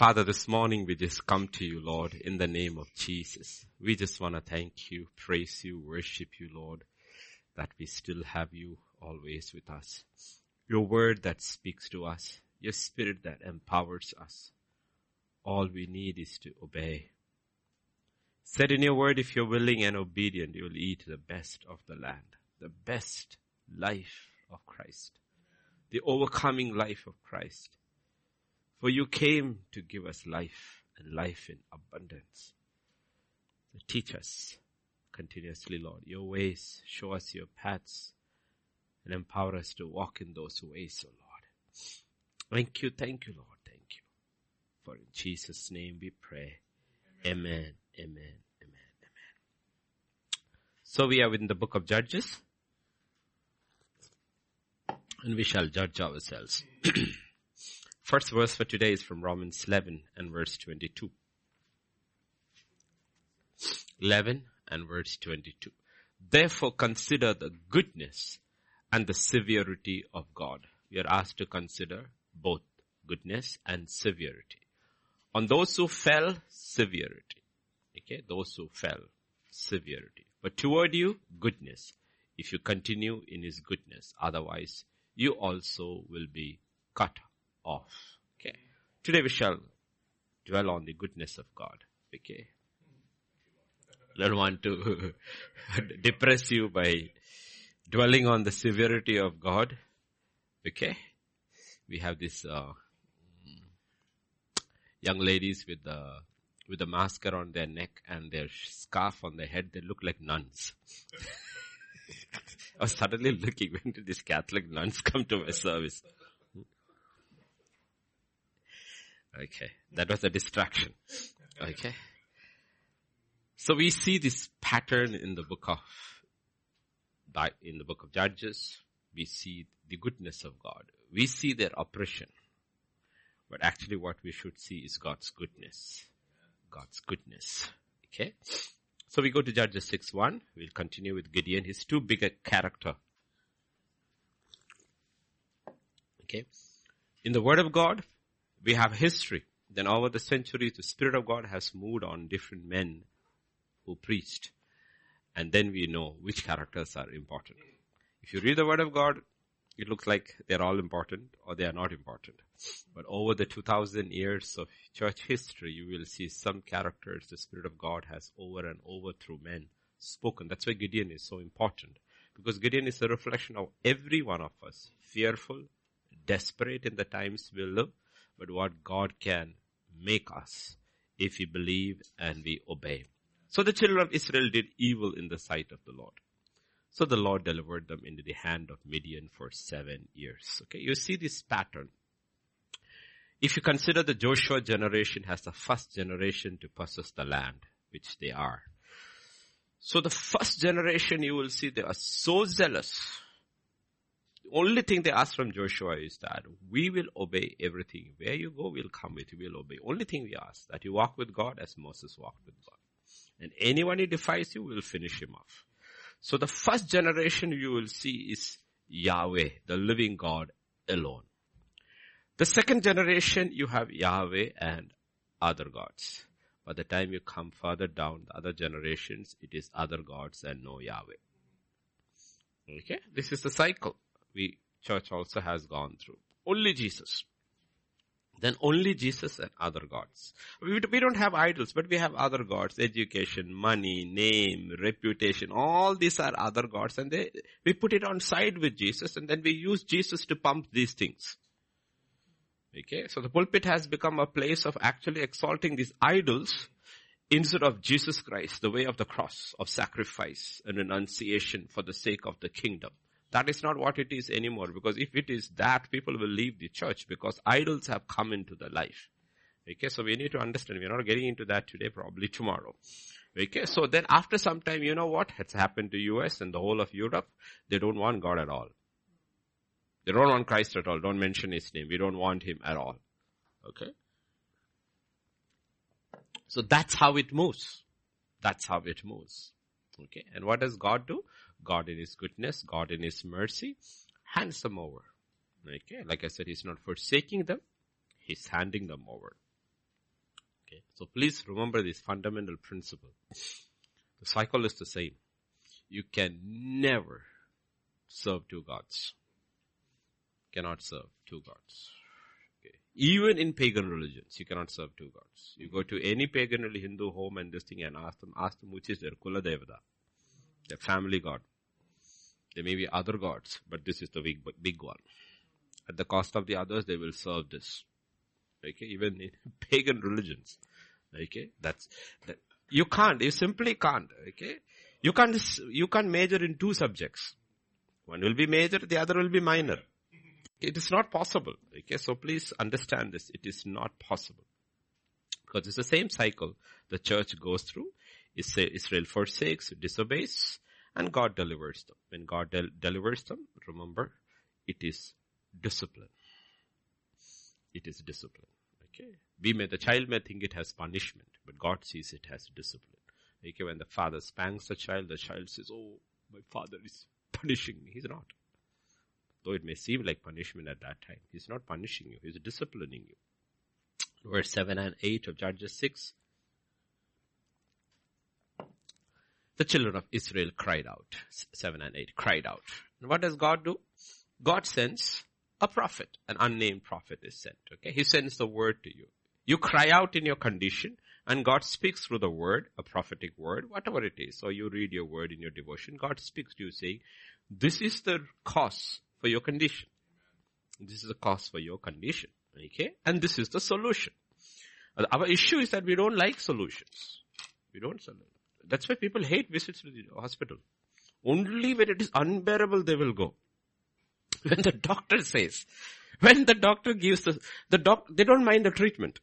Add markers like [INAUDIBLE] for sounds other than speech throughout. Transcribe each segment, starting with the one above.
Father, this morning we just come to you, Lord, in the name of Jesus. We just want to thank you, praise you, worship you, Lord, that we still have you always with us. Your word that speaks to us, your spirit that empowers us. All we need is to obey. Said in your word, if you're willing and obedient, you'll eat the best of the land, the best life of Christ, the overcoming life of Christ. For you came to give us life and life in abundance. Teach us continuously, Lord, your ways. Show us your paths and empower us to walk in those ways, O oh Lord. Thank you, thank you, Lord, thank you. For in Jesus' name we pray. Amen, amen, amen, amen. So we are in the book of Judges. And we shall judge ourselves. [CLEARS THROAT] First verse for today is from Romans 11 and verse 22. 11 and verse 22. Therefore consider the goodness and the severity of God. We are asked to consider both goodness and severity. On those who fell, severity. Okay, those who fell, severity. But toward you, goodness. If you continue in his goodness, otherwise you also will be cut off. Okay. Today we shall dwell on the goodness of God. Okay. Don't want to [LAUGHS] depress you by dwelling on the severity of God. Okay. We have this, uh, young ladies with the, with the mask around their neck and their scarf on their head. They look like nuns. [LAUGHS] I was suddenly looking, when did these Catholic nuns come to my service? Okay. That was a distraction. Okay. So we see this pattern in the book of, in the book of Judges. We see the goodness of God. We see their oppression. But actually what we should see is God's goodness. God's goodness. Okay. So we go to Judges 6 1. We'll continue with Gideon. He's too big a character. Okay. In the Word of God, we have history. Then over the centuries, the Spirit of God has moved on different men who preached. And then we know which characters are important. If you read the Word of God, it looks like they're all important or they are not important. But over the 2000 years of church history, you will see some characters the Spirit of God has over and over through men spoken. That's why Gideon is so important. Because Gideon is a reflection of every one of us. Fearful, desperate in the times we live, but what God can make us if we believe and we obey. So the children of Israel did evil in the sight of the Lord. So the Lord delivered them into the hand of Midian for seven years. Okay, you see this pattern. If you consider the Joshua generation as the first generation to possess the land, which they are. So the first generation you will see they are so zealous only thing they ask from Joshua is that we will obey everything. Where you go, we'll come with you, we'll obey. Only thing we ask, that you walk with God as Moses walked with God. And anyone who defies you, we'll finish him off. So the first generation you will see is Yahweh, the living God alone. The second generation, you have Yahweh and other gods. By the time you come further down, the other generations, it is other gods and no Yahweh. Okay? This is the cycle we church also has gone through. Only Jesus. Then only Jesus and other gods. We, we don't have idols, but we have other gods. Education, money, name, reputation. All these are other gods and they, we put it on side with Jesus and then we use Jesus to pump these things. Okay, so the pulpit has become a place of actually exalting these idols instead of Jesus Christ, the way of the cross, of sacrifice and renunciation for the sake of the kingdom. That is not what it is anymore because if it is that, people will leave the church because idols have come into the life. Okay, so we need to understand, we're not getting into that today, probably tomorrow. Okay, so then after some time, you know what has happened to US and the whole of Europe? They don't want God at all. They don't want Christ at all. Don't mention his name. We don't want him at all. Okay? So that's how it moves. That's how it moves. Okay, and what does God do? God in His goodness, God in His mercy, hands them over. Okay, like I said, He's not forsaking them, He's handing them over. Okay. So please remember this fundamental principle. The cycle is the same. You can never serve two gods. Cannot serve two gods. Okay. Even in pagan religions, you cannot serve two gods. You go to any pagan or Hindu home and this thing and ask them, ask them which is their Kula Devada, their family god. There may be other gods, but this is the big, big one. At the cost of the others, they will serve this. Okay, even in [LAUGHS] pagan religions. Okay, that's, that, you can't, you simply can't. Okay, you can't, you can't major in two subjects. One will be major, the other will be minor. It is not possible. Okay, so please understand this. It is not possible. Because it's the same cycle the church goes through. Israel forsakes, disobeys, and God delivers them. When God del- delivers them, remember, it is discipline. It is discipline. Okay. We may, the child may think it has punishment, but God sees it as discipline. Okay. When the father spanks the child, the child says, oh, my father is punishing me. He's not. Though it may seem like punishment at that time. He's not punishing you. He's disciplining you. Verse 7 and 8 of Judges 6. The children of Israel cried out. 7 and 8 cried out. And what does God do? God sends a prophet. An unnamed prophet is sent. Okay. He sends the word to you. You cry out in your condition and God speaks through the word, a prophetic word, whatever it is. Or you read your word in your devotion. God speaks to you saying, this is the cause for your condition. This is the cause for your condition. Okay. And this is the solution. Our issue is that we don't like solutions. We don't. That's why people hate visits to the hospital. Only when it is unbearable they will go. [LAUGHS] When the doctor says, when the doctor gives the, the doc, they don't mind the treatment.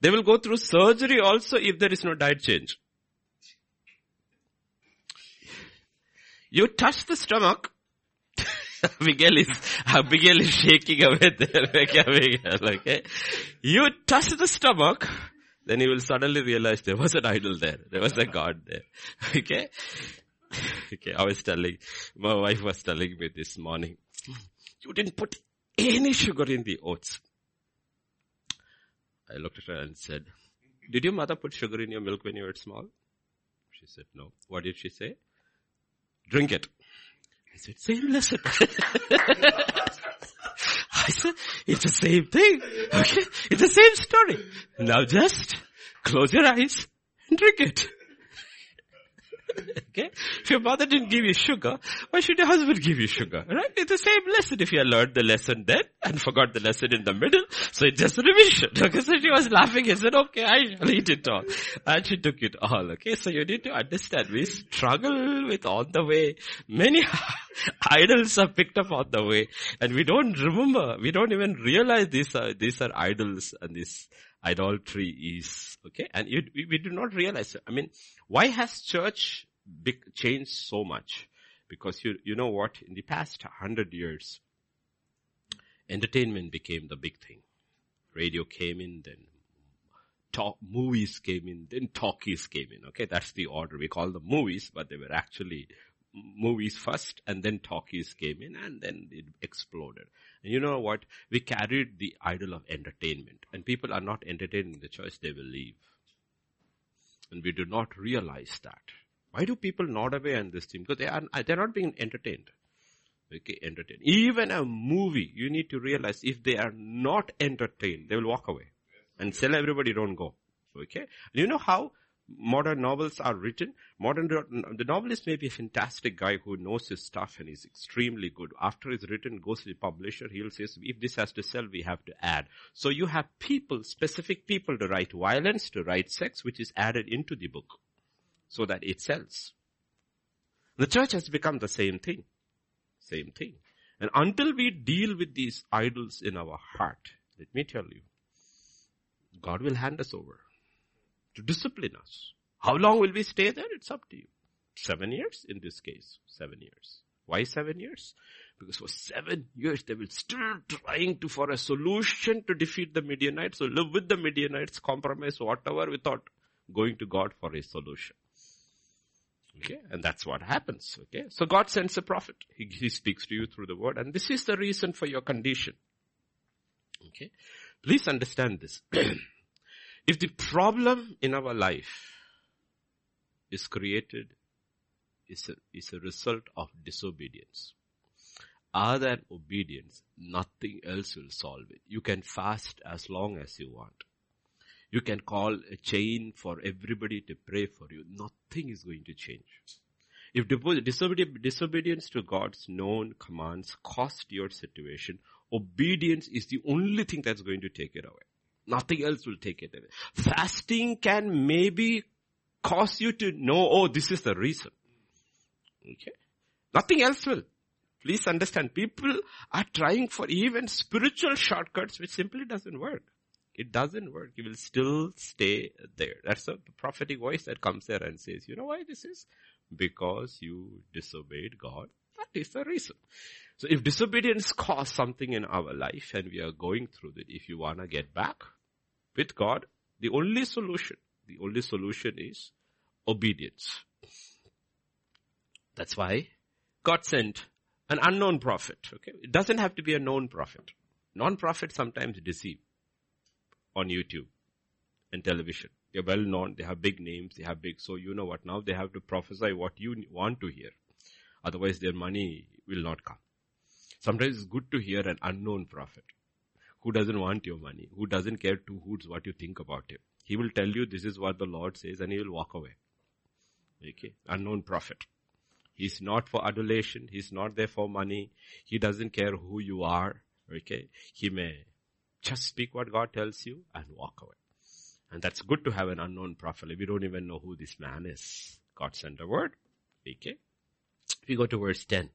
They will go through surgery also if there is no diet change. You touch the stomach, [LAUGHS] Miguel is, Miguel is shaking away there. [LAUGHS] okay. You touch the stomach, then you will suddenly realize there was an idol there. There was a God there. [LAUGHS] Okay. Okay. I was telling, my wife was telling me this morning, you didn't put any sugar in the oats. I looked at her and said, did your mother put sugar in your milk when you were small? She said, no. What did she say? Drink it. I said, same lesson. [LAUGHS] It's the same thing. Okay. It's the same story. Now just close your eyes and drink it. Okay? If your mother didn't give you sugar, why should your husband give you sugar? Right? It's the same lesson. If you learned the lesson then and forgot the lesson in the middle, so it's just revision. [LAUGHS] Okay, so she was laughing and said, okay, I shall eat it all. And she took it all. Okay, so you need to understand, we struggle with on the way. Many [LAUGHS] idols are picked up on the way and we don't remember, we don't even realize these are, these are idols and this idolatry is, okay? And you, we, we do not realize, I mean, why has church big, changed so much? Because you, you know what? In the past hundred years, entertainment became the big thing. Radio came in, then talk, movies came in, then talkies came in. Okay, that's the order. We call them movies, but they were actually movies first and then talkies came in and then it exploded. And you know what? We carried the idol of entertainment and people are not entertained in the church, they will leave. And we do not realize that. Why do people nod away on this thing? Because they are, uh, they're not being entertained. Okay, entertained. Even a movie, you need to realize if they are not entertained, they will walk away and tell everybody don't go. Okay? And you know how modern novels are written. Modern, the novelist may be a fantastic guy who knows his stuff and is extremely good. After it's written, goes to the publisher, he'll say, if this has to sell, we have to add. So you have people, specific people to write violence, to write sex, which is added into the book so that it sells. The church has become the same thing. Same thing. And until we deal with these idols in our heart, let me tell you, God will hand us over to discipline us. How long will we stay there? It's up to you. Seven years in this case. Seven years. Why seven years? Because for seven years they will still trying to for a solution to defeat the Midianites. So live with the Midianites, compromise whatever without going to God for a solution. Okay, and that's what happens. Okay, so God sends a prophet. He, he speaks to you through the word, and this is the reason for your condition. Okay. Please understand this. [CLEARS THROAT] if the problem in our life is created, is a, is a result of disobedience, other than obedience, nothing else will solve it. You can fast as long as you want. You can call a chain for everybody to pray for you. Nothing is going to change. If disobedience to God's known commands cost your situation, obedience is the only thing that's going to take it away. Nothing else will take it away. Fasting can maybe cause you to know, oh, this is the reason. Okay? Nothing else will. Please understand, people are trying for even spiritual shortcuts which simply doesn't work. It doesn't work. You will still stay there. That's the prophetic voice that comes there and says, you know why this is? Because you disobeyed God. That is the reason. So if disobedience caused something in our life and we are going through it, if you want to get back with God, the only solution, the only solution is obedience. That's why God sent an unknown prophet. Okay. It doesn't have to be a known prophet. Non-prophets sometimes deceive on YouTube and television. They're well known. They have big names. They have big, so you know what now they have to prophesy what you want to hear. Otherwise their money will not come. Sometimes it's good to hear an unknown prophet who doesn't want your money, who doesn't care two hoots what you think about him. He will tell you this is what the Lord says and he will walk away. Okay. Unknown prophet. He's not for adulation. He's not there for money. He doesn't care who you are. Okay. He may just speak what God tells you and walk away. And that's good to have an unknown prophet. We don't even know who this man is. God sent a word. Okay. We go to verse 10.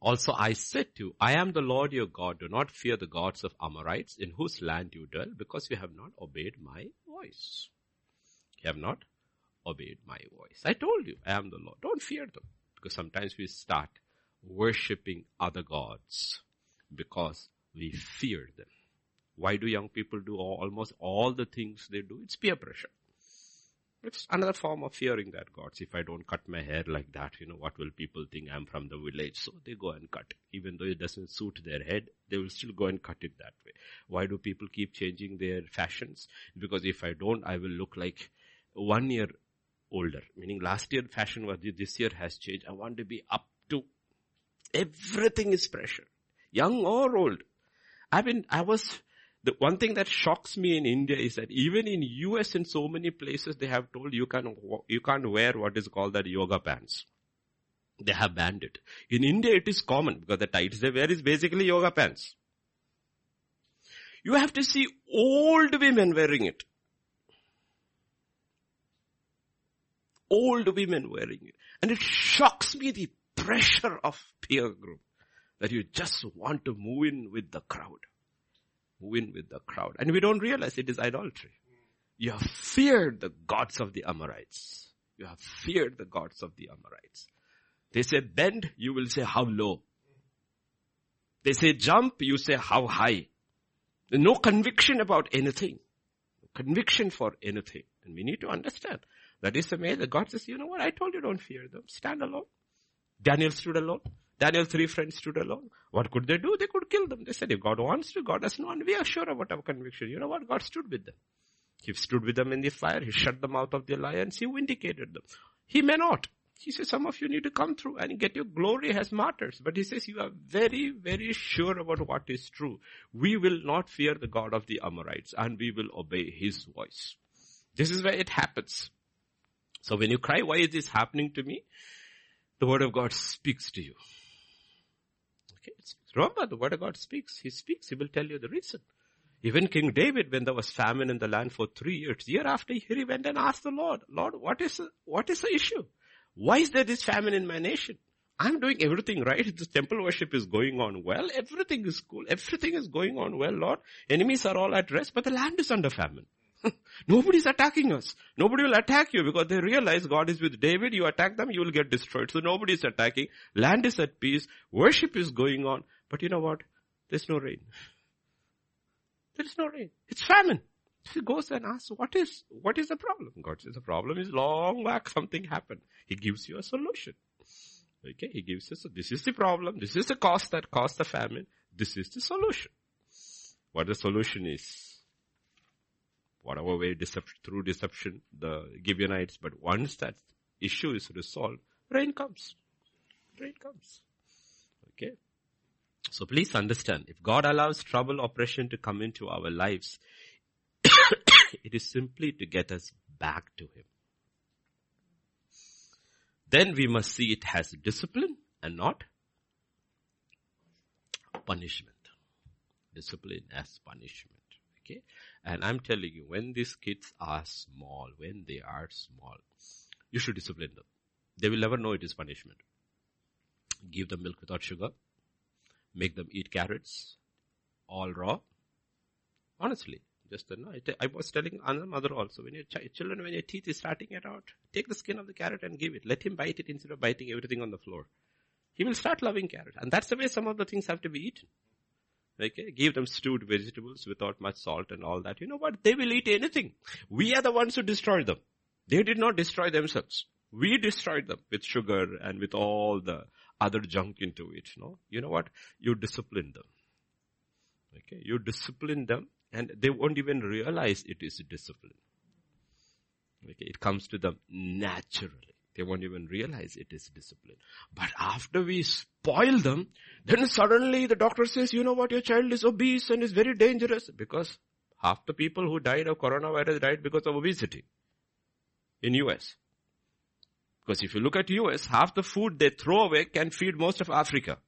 Also I said to you, I am the Lord your God. Do not fear the gods of Amorites in whose land you dwell because you have not obeyed my voice. You have not obeyed my voice. I told you, I am the Lord. Don't fear them because sometimes we start worshipping other gods because we fear them. Why do young people do all, almost all the things they do? It's peer pressure. It's another form of fearing that gods. If I don't cut my hair like that, you know, what will people think I'm from the village? So they go and cut. Even though it doesn't suit their head, they will still go and cut it that way. Why do people keep changing their fashions? Because if I don't, I will look like one year older. Meaning last year fashion was this year has changed. I want to be up to everything is pressure. Young or old. I mean, I was the one thing that shocks me in India is that even in US in so many places they have told you can you can't wear what is called that yoga pants. They have banned it. In India it is common because the tights they wear is basically yoga pants. You have to see old women wearing it. Old women wearing it. And it shocks me the pressure of peer group that you just want to move in with the crowd Move in with the crowd. And we don't realize it is idolatry. You have feared the gods of the Amorites. You have feared the gods of the Amorites. They say bend, you will say how low. They say jump, you say how high. No conviction about anything. Conviction for anything. And we need to understand. That is the way that God says, you know what, I told you don't fear them. Stand alone. Daniel stood alone. Daniel's three friends stood alone. What could they do? They could kill them. They said, if God wants to, God doesn't want, we are sure about our conviction. You know what? God stood with them. He stood with them in the fire. He shut the mouth of the lions. He vindicated them. He may not. He says, some of you need to come through and get your glory as martyrs. But he says, you are very, very sure about what is true. We will not fear the God of the Amorites and we will obey his voice. This is where it happens. So when you cry, why is this happening to me? The word of God speaks to you. Okay, it's remember the word of God speaks. He speaks. He will tell you the reason. Even King David, when there was famine in the land for three years, year after year, he went and asked the Lord, Lord, what is, what is the issue? Why is there this famine in my nation? I'm doing everything right. The temple worship is going on well. Everything is cool. Everything is going on well, Lord. Enemies are all at rest, but the land is under famine. [LAUGHS] Nobody's attacking us. Nobody will attack you because they realize God is with David. You attack them, you will get destroyed. So nobody is attacking. Land is at peace. Worship is going on. But you know what? There's no rain. There is no rain. It's famine. He goes and asks, what is, what is the problem? God says the problem is long back something happened. He gives you a solution. Okay, he gives us, so this is the problem, this is the cause that caused the famine, this is the solution. What the solution is, whatever way through deception, the Gibeonites, but once that issue is resolved, rain comes. Rain comes. Okay. So please understand, if God allows trouble, oppression to come into our lives, [COUGHS] it is simply to get us back to Him. Then we must see it as discipline and not punishment. Discipline as punishment. Okay. And I'm telling you, when these kids are small, when they are small, you should discipline them. They will never know it is punishment. Give them milk without sugar. Make them eat carrots, all raw. Honestly, just the, no, I was telling another mother also, when your ch- children, when your teeth is starting it out, take the skin of the carrot and give it. Let him bite it instead of biting everything on the floor. He will start loving carrot. And that's the way some of the things have to be eaten. Okay, give them stewed vegetables without much salt and all that. You know what? They will eat anything. We are the ones who destroyed them. They did not destroy themselves. We destroyed them with sugar and with all the other junk into it. No, you know what? You discipline them. Okay, you discipline them and they won't even realize it is discipline. Okay, it comes to them naturally. They won't even realize it is discipline. But after we spoil them, then suddenly the doctor says, you know what, your child is obese and is very dangerous because half the people who died of coronavirus died because of obesity in US. Because if you look at US, half the food they throw away can feed most of Africa.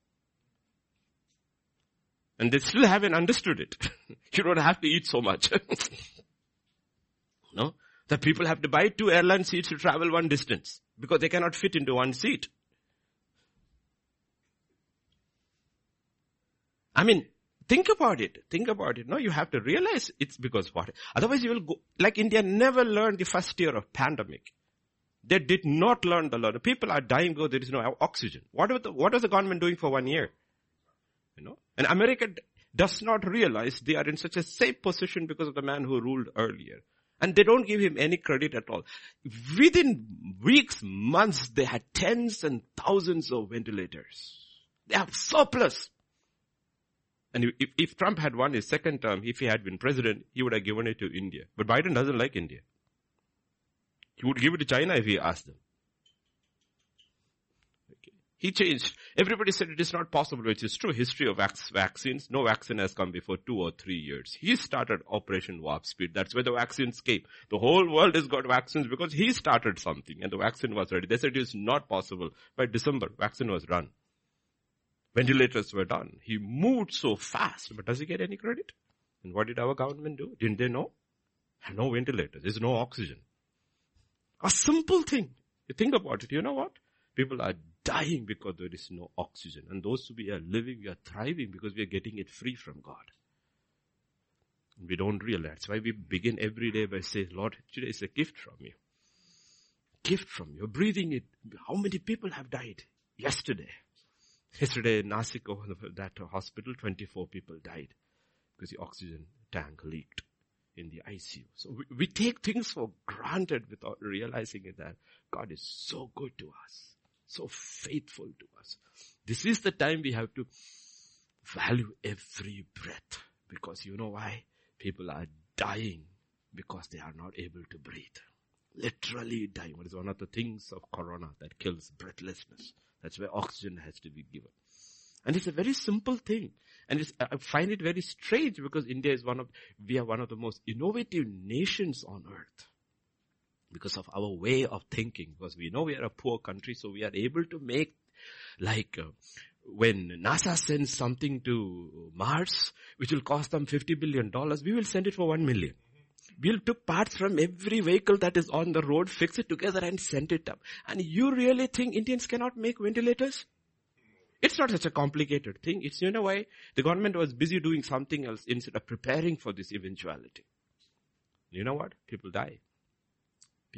And they still haven't understood it. [LAUGHS] you don't have to eat so much. [LAUGHS] no? That people have to buy two airline seats to travel one distance because they cannot fit into one seat. I mean, think about it. Think about it. No, you have to realize it's because what? Otherwise you will go, like India never learned the first year of pandemic. They did not learn the learn. People are dying because there is no oxygen. What was the, what was the government doing for one year? You know? And America does not realize they are in such a safe position because of the man who ruled earlier. And they don't give him any credit at all. Within weeks, months, they had tens and thousands of ventilators. They have surplus. And if, if Trump had won his second term, if he had been president, he would have given it to India. But Biden doesn't like India. He would give it to China if he asked them. He changed. Everybody said it is not possible, which is true. History of vaccines. No vaccine has come before two or three years. He started Operation Warp Speed. That's where the vaccines came. The whole world has got vaccines because he started something and the vaccine was ready. They said it is not possible. By December, vaccine was done. Ventilators were done. He moved so fast, but does he get any credit? And what did our government do? Didn't they know? No ventilators. There's no oxygen. A simple thing. You think about it. You know what? People are dying because there is no oxygen. And those who we are living, we are thriving because we are getting it free from God. We don't realize. That's why we begin every day by saying, Lord, today is a gift from you. Gift from you. Breathing it. How many people have died yesterday? Yesterday in Nasik, that hospital, 24 people died because the oxygen tank leaked in the ICU. So we, we take things for granted without realizing it that God is so good to us so faithful to us. This is the time we have to value every breath because you know why? People are dying because they are not able to breathe. Literally dying. What is one of the things of corona that kills breathlessness? That's where oxygen has to be given. And it's a very simple thing. And I find it very strange because India is one of, we are one of the most innovative nations on earth because of our way of thinking. Because we know we are a poor country, so we are able to make like uh, when NASA sends something to Mars, which will cost them fifty billion dollars, we will send it for one million. We'll took parts from every vehicle that is on the road, fix it together and send it up. And you really think Indians cannot make ventilators? It's not such a complicated thing. It's, you know why? The government was busy doing something else instead of preparing for this eventuality. You know what? People die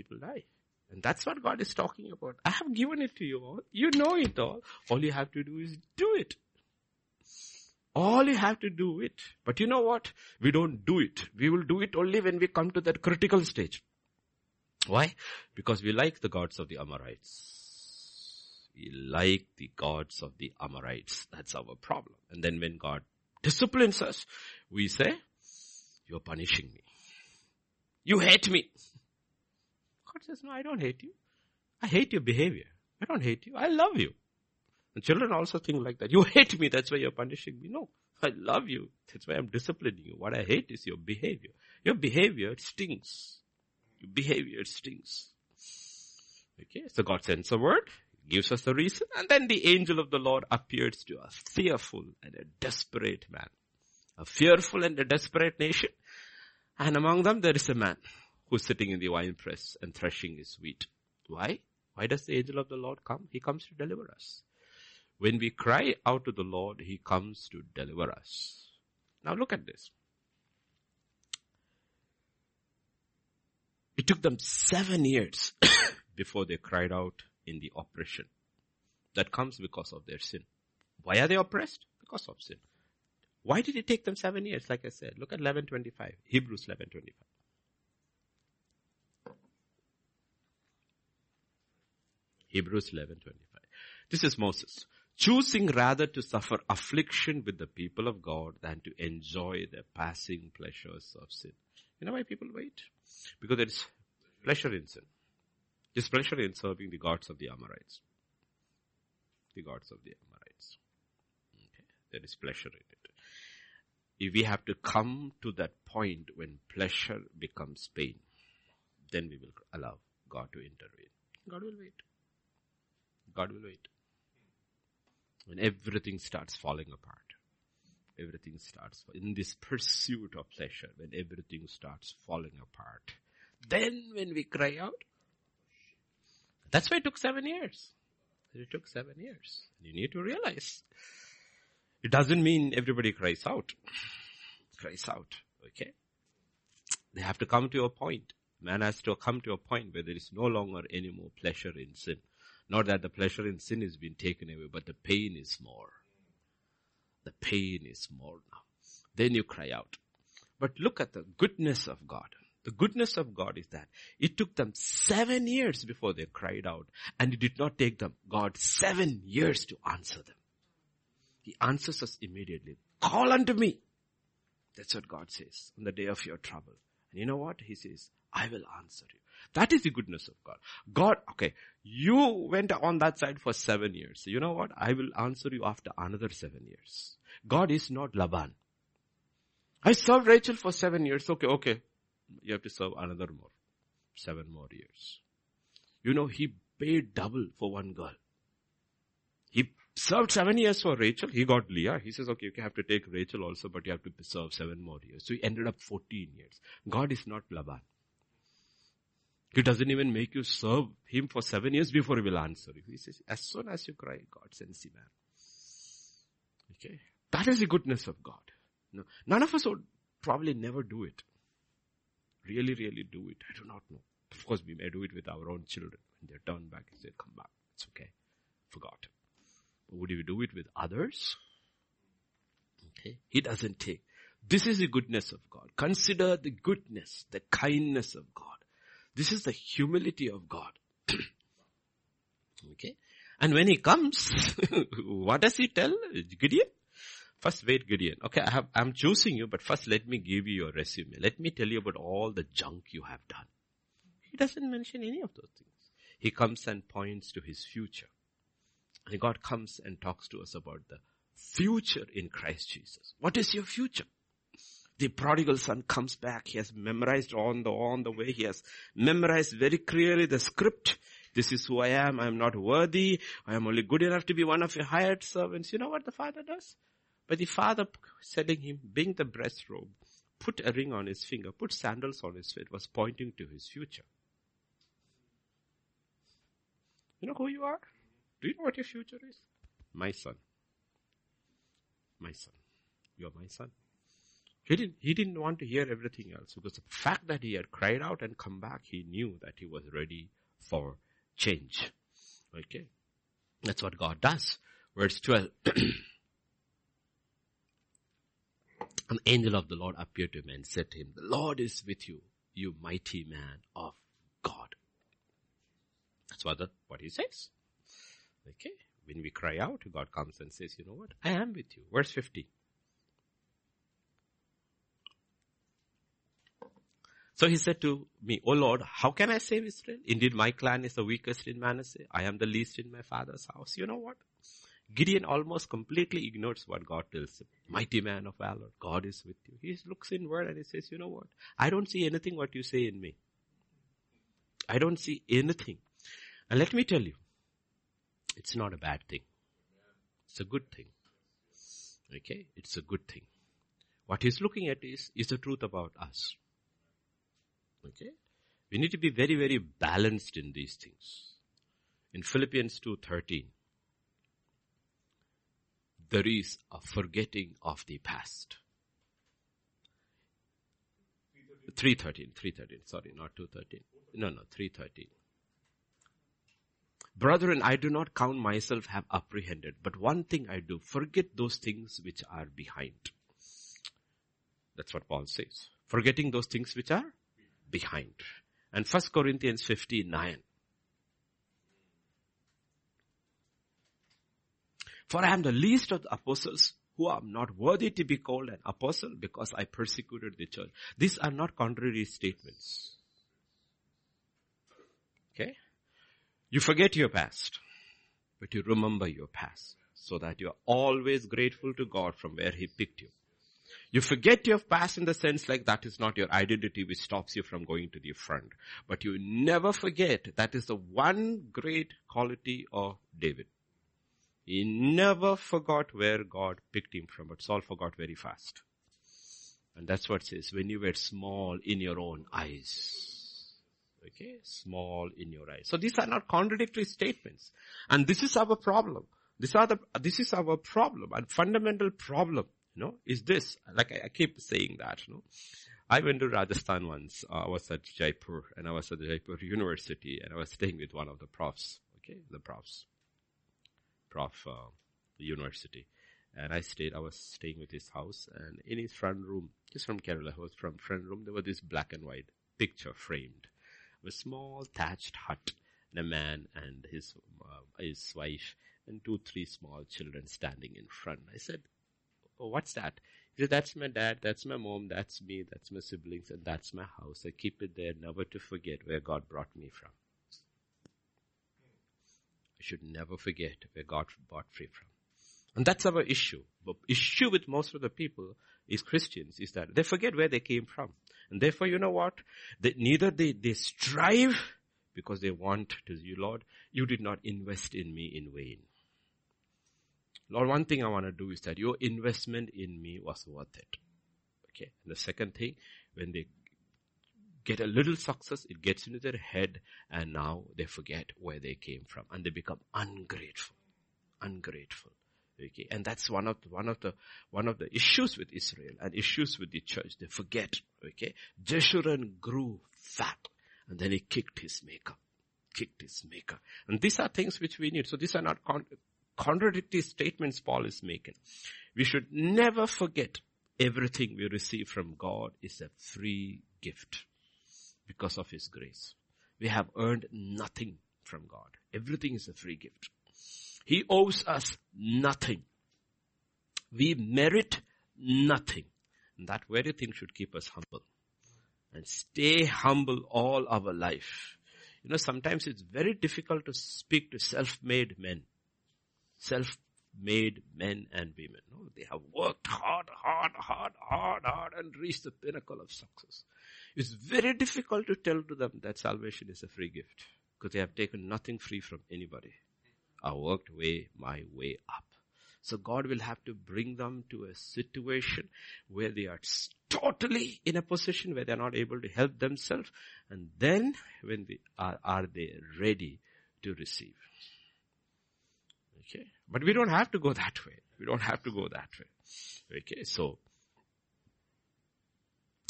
people die. And that's what God is talking about. I have given it to you all. You know it all. All you have to do is do it. All you have to do it. But you know what? We don't do it. We will do it only when we come to that critical stage. Why? Because we like the gods of the Amorites. We like the gods of the Amorites. That's our problem. And then when God disciplines us, we say, you're punishing me. You hate me. God says, no, I don't hate you. I hate your behavior. I don't hate you. I love you. And children also think like that. You hate me, that's why you're punishing me. No, I love you. That's why I'm disciplining you. What I hate is your behavior. Your behavior stings. Your behavior stings. Okay, so God sends a word, gives us the reason, and then the angel of the Lord appears to us, fearful and a desperate man. A fearful and a desperate nation. And among them there is a man who's sitting in the wine press and threshing his wheat. Why? Why does the angel of the Lord come? He comes to deliver us. When we cry out to the Lord, He comes to deliver us. Now look at this. It took them seven years [COUGHS] before they cried out in the oppression. That comes because of their sin. Why are they oppressed? Because of sin. Why did it take them seven years? Like I said, look at 1125, Hebrews 1125. Hebrews 11:25. This is Moses choosing rather to suffer affliction with the people of God than to enjoy the passing pleasures of sin. You know why people wait? Because there is pleasure in sin. There's pleasure in serving the gods of the Amorites. The gods of the Amorites. Okay. There is pleasure in it. If we have to come to that point when pleasure becomes pain, then we will allow God to intervene. God will wait. God will wait. When everything starts falling apart. Everything starts, in this pursuit of pleasure, when everything starts falling apart. Then when we cry out, that's why it took seven years. It took seven years. You need to realize. It doesn't mean everybody cries out. Cries out. Okay? They have to come to a point. Man has to come to a point where there is no longer any more pleasure in sin. Not that the pleasure in sin is being taken away, but the pain is more. The pain is more now. Then you cry out. But look at the goodness of God. The goodness of God is that it took them seven years before they cried out and it did not take them, God, seven years to answer them. He answers us immediately. Call unto me. That's what God says on the day of your trouble. And you know what? He says, I will answer you. That is the goodness of God. God, okay, you went on that side for seven years. You know what? I will answer you after another seven years. God is not Laban. I served Rachel for seven years. Okay, okay. You have to serve another more. Seven more years. You know, he paid double for one girl. He served seven years for Rachel. He got Leah. He says, okay, you have to take Rachel also, but you have to serve seven more years. So he ended up 14 years. God is not Laban. He doesn't even make you serve him for seven years before he will answer you. He says, as soon as you cry, God sends him man. Okay. That is the goodness of God. No, none of us would probably never do it. Really, really do it. I do not know. Of course, we may do it with our own children. When they turn back and say, come back. It's okay. Forgot. But would we do it with others? Okay. He doesn't take. This is the goodness of God. Consider the goodness, the kindness of God. This is the humility of God. [CLEARS THROAT] okay. And when he comes, [LAUGHS] what does he tell Gideon? First wait Gideon. Okay, I have, I'm choosing you, but first let me give you your resume. Let me tell you about all the junk you have done. He doesn't mention any of those things. He comes and points to his future. And God comes and talks to us about the future in Christ Jesus. What is your future? The prodigal son comes back. He has memorized on the, on the way. He has memorized very clearly the script. This is who I am. I am not worthy. I am only good enough to be one of your hired servants. You know what the father does? But the father telling him, bring the breast robe, put a ring on his finger, put sandals on his feet, was pointing to his future. You know who you are? Do you know what your future is? My son. My son. You are my son. He didn't, he didn't want to hear everything else because the fact that he had cried out and come back, he knew that he was ready for change. Okay. That's what God does. Verse 12. [CLEARS THROAT] An angel of the Lord appeared to him and said to him, the Lord is with you, you mighty man of God. That's what, the, what he says. Okay. When we cry out, God comes and says, you know what? I am with you. Verse 50. So he said to me, O Lord, how can I save Israel? Indeed, my clan is the weakest in Manasseh. I am the least in my father's house. You know what? Gideon almost completely ignores what God tells him. Mighty man of valor, God is with you. He looks inward and he says, you know what? I don't see anything what you say in me. I don't see anything. And let me tell you, it's not a bad thing. It's a good thing. Okay? It's a good thing. What he's looking at is, is the truth about us. Okay? We need to be very, very balanced in these things. In Philippians 2.13, there is a forgetting of the past. 313, 313, sorry, not 213. No, no, 313. Brethren, I do not count myself have apprehended, but one thing I do, forget those things which are behind. That's what Paul says. Forgetting those things which are behind. And 1 Corinthians 59. For I am the least of the apostles who am not worthy to be called an apostle because I persecuted the church. These are not contrary statements. Okay? You forget your past, but you remember your past so that you're always grateful to God from where He picked you. You forget your past in the sense like that is not your identity which stops you from going to the front. But you never forget that is the one great quality of David. He never forgot where God picked him from, but Saul forgot very fast. And that's what says, when you were small in your own eyes. Okay, small in your eyes. So these are not contradictory statements. And this is our problem. This are the, this is our problem, and fundamental problem you know, is this, like I, I keep saying that, you know. I went to Rajasthan once. Uh, I was at Jaipur and I was at Jaipur University and I was staying with one of the profs. Okay, the profs, prof, uh, the university. And I stayed, I was staying with his house and in his front room, he's from Kerala, he was from front room, there was this black and white picture framed. A small thatched hut and a man and his, uh, his wife and two, three small children standing in front. I said, Oh, what's that? He said, that's my dad, that's my mom, that's me, that's my siblings, and that's my house. I keep it there never to forget where God brought me from. I should never forget where God brought me from. And that's our issue. The issue with most of the people is Christians is that they forget where they came from. And therefore, you know what? They, neither they, they strive because they want to you, Lord, you did not invest in me in vain. Lord, one thing I want to do is that your investment in me was worth it. Okay. And the second thing, when they get a little success, it gets into their head and now they forget where they came from and they become ungrateful. Ungrateful. Okay. And that's one of the, one of the, one of the issues with Israel and issues with the church. They forget. Okay. Jeshurun grew fat and then he kicked his maker. Kicked his maker. And these are things which we need. So these are not con- contradictory statements Paul is making. We should never forget everything we receive from God is a free gift because of His grace. We have earned nothing from God. Everything is a free gift. He owes us nothing. We merit nothing. And that very thing should keep us humble. And stay humble all our life. You know, sometimes it's very difficult to speak to self-made men self-made men and women. No, they have worked hard, hard, hard, hard, hard and reached the pinnacle of success. It's very difficult to tell to them that salvation is a free gift because they have taken nothing free from anybody. I worked way, my way up. So God will have to bring them to a situation where they are totally in a position where they are not able to help themselves. And then when they are, are they ready to receive? Okay. But we don't have to go that way. We don't have to go that way. Okay. So,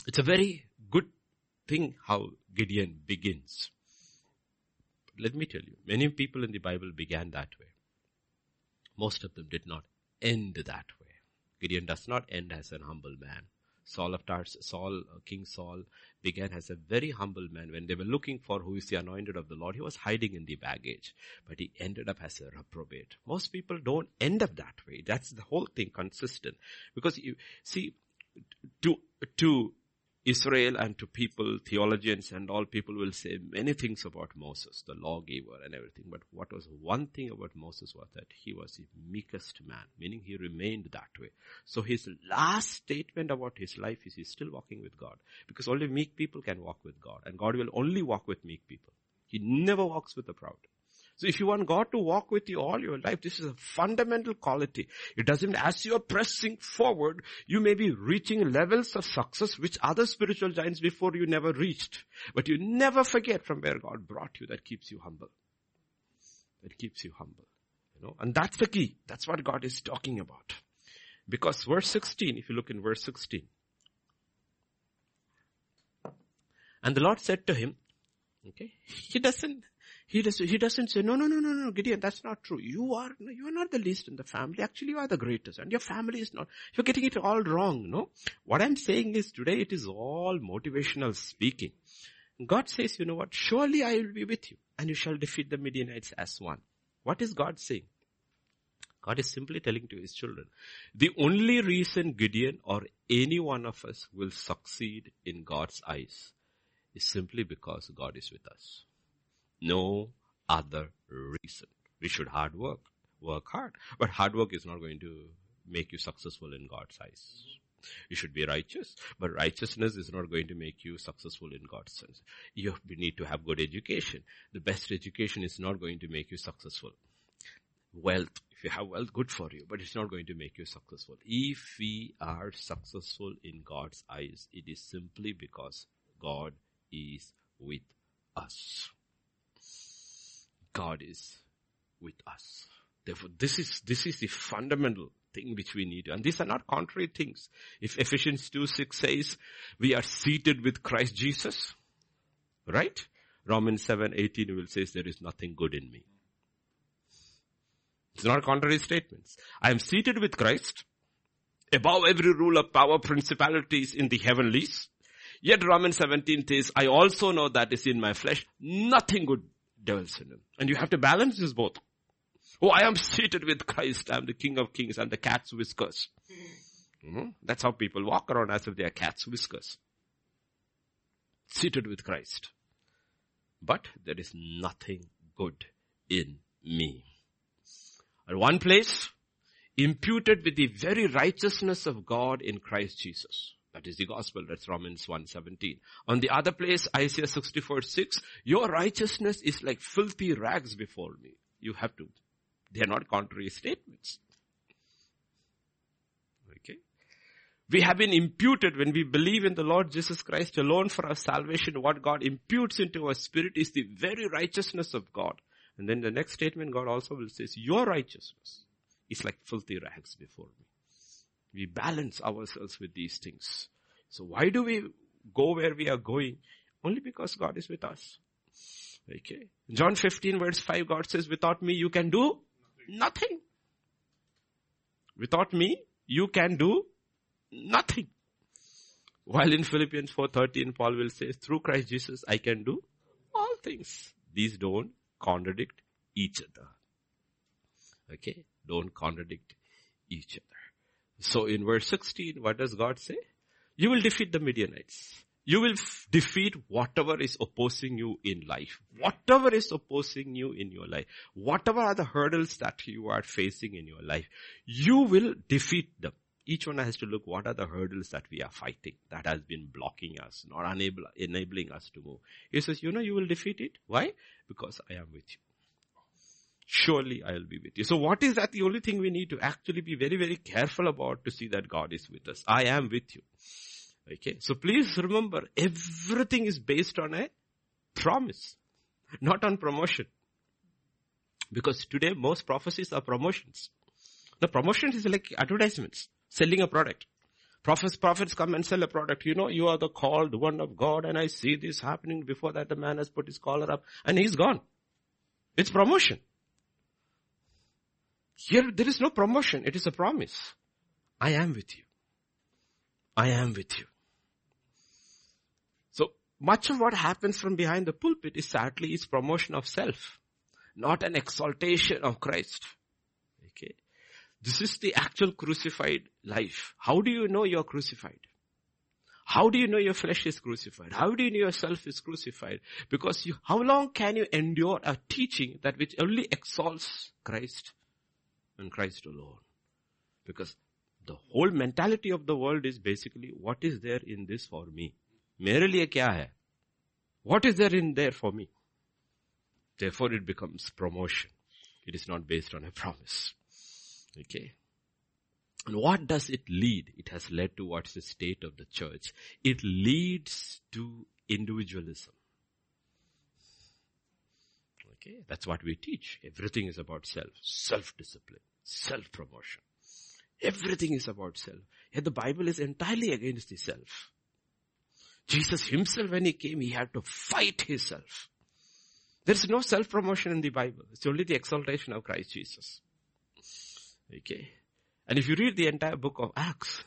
it's a very good thing how Gideon begins. Let me tell you, many people in the Bible began that way. Most of them did not end that way. Gideon does not end as an humble man. Saul of Tarsus, Saul, uh, King Saul began as a very humble man. When they were looking for who is the anointed of the Lord, he was hiding in the baggage, but he ended up as a reprobate. Most people don't end up that way. That's the whole thing consistent. Because you see, to, to Israel and to people, theologians and all people will say many things about Moses, the lawgiver and everything. But what was one thing about Moses was that he was the meekest man, meaning he remained that way. So his last statement about his life is he's still walking with God. Because only meek people can walk with God. And God will only walk with meek people. He never walks with the proud. So if you want God to walk with you all your life, this is a fundamental quality. It doesn't, as you're pressing forward, you may be reaching levels of success which other spiritual giants before you never reached. But you never forget from where God brought you. That keeps you humble. That keeps you humble. You know, and that's the key. That's what God is talking about. Because verse 16, if you look in verse 16, and the Lord said to him, okay, he doesn't he, does, he doesn't say, no, no, no, no, no, Gideon, that's not true. You are, you are not the least in the family. Actually, you are the greatest and your family is not. You're getting it all wrong, no? What I'm saying is today it is all motivational speaking. God says, you know what? Surely I will be with you and you shall defeat the Midianites as one. What is God saying? God is simply telling to his children, the only reason Gideon or any one of us will succeed in God's eyes is simply because God is with us. No other reason. We should hard work, work hard. But hard work is not going to make you successful in God's eyes. You should be righteous, but righteousness is not going to make you successful in God's sense. You need to have good education. The best education is not going to make you successful. Wealth, if you have wealth, good for you, but it's not going to make you successful. If we are successful in God's eyes, it is simply because God is with us. God is with us. Therefore, this is, this is the fundamental thing which we need. And these are not contrary things. If Ephesians 2 6 says, we are seated with Christ Jesus, right? Romans 7 18 will say, there is nothing good in me. It's not contrary statements. I am seated with Christ above every rule of power, principalities in the heavenlies. Yet Romans 17 says, I also know that is in my flesh, nothing good devils him. And you have to balance this both. Oh, I am seated with Christ. I am the King of Kings and the cat's whiskers. Mm-hmm. That's how people walk around as if they are cat's whiskers. Seated with Christ. But there is nothing good in me. At one place, imputed with the very righteousness of God in Christ Jesus. That is the gospel. That's Romans 1.17. On the other place, Isaiah 64, 6, your righteousness is like filthy rags before me. You have to. They are not contrary statements. Okay. We have been imputed when we believe in the Lord Jesus Christ alone for our salvation. What God imputes into our spirit is the very righteousness of God. And then the next statement God also will say, your righteousness is like filthy rags before me. We balance ourselves with these things. So why do we go where we are going? Only because God is with us. Okay. John 15 verse 5 God says, without me you can do nothing. Without me you can do nothing. While in Philippians 4.13 Paul will say, through Christ Jesus I can do all things. These don't contradict each other. Okay. Don't contradict each other. So in verse 16, what does God say? You will defeat the Midianites. You will f- defeat whatever is opposing you in life. Whatever is opposing you in your life. Whatever are the hurdles that you are facing in your life. You will defeat them. Each one has to look what are the hurdles that we are fighting that has been blocking us, not unable, enabling us to move. He says, you know, you will defeat it. Why? Because I am with you surely I will be with you. So what is that? The only thing we need to actually be very, very careful about to see that God is with us. I am with you. Okay. So please remember, everything is based on a promise, not on promotion. Because today most prophecies are promotions. The promotion is like advertisements, selling a product. Prophets, prophets come and sell a product. You know, you are the called one of God and I see this happening before that the man has put his collar up and he's gone. It's promotion. Here there is no promotion. It is a promise. I am with you. I am with you. So much of what happens from behind the pulpit is sadly is promotion of self, not an exaltation of Christ. Okay. This is the actual crucified life. How do you know you're crucified? How do you know your flesh is crucified? How do you know yourself is crucified? Because you, how long can you endure a teaching that which only exalts Christ and Christ alone? Because the whole mentality of the world is basically what is there in this for me? मेरे लिए क्या है? What is there in there for me? Therefore it becomes promotion. It is not based on a promise. Okay. And what does it lead? It has led to what's the state of the church. It leads to individualism. Okay, that's what we teach. Everything is about self, self-discipline, self-promotion. Everything is about self. Yet the Bible is entirely against the self. Jesus himself, when he came, he had to fight himself. There is no self-promotion in the Bible. It's only the exaltation of Christ Jesus. Okay. And if you read the entire book of Acts,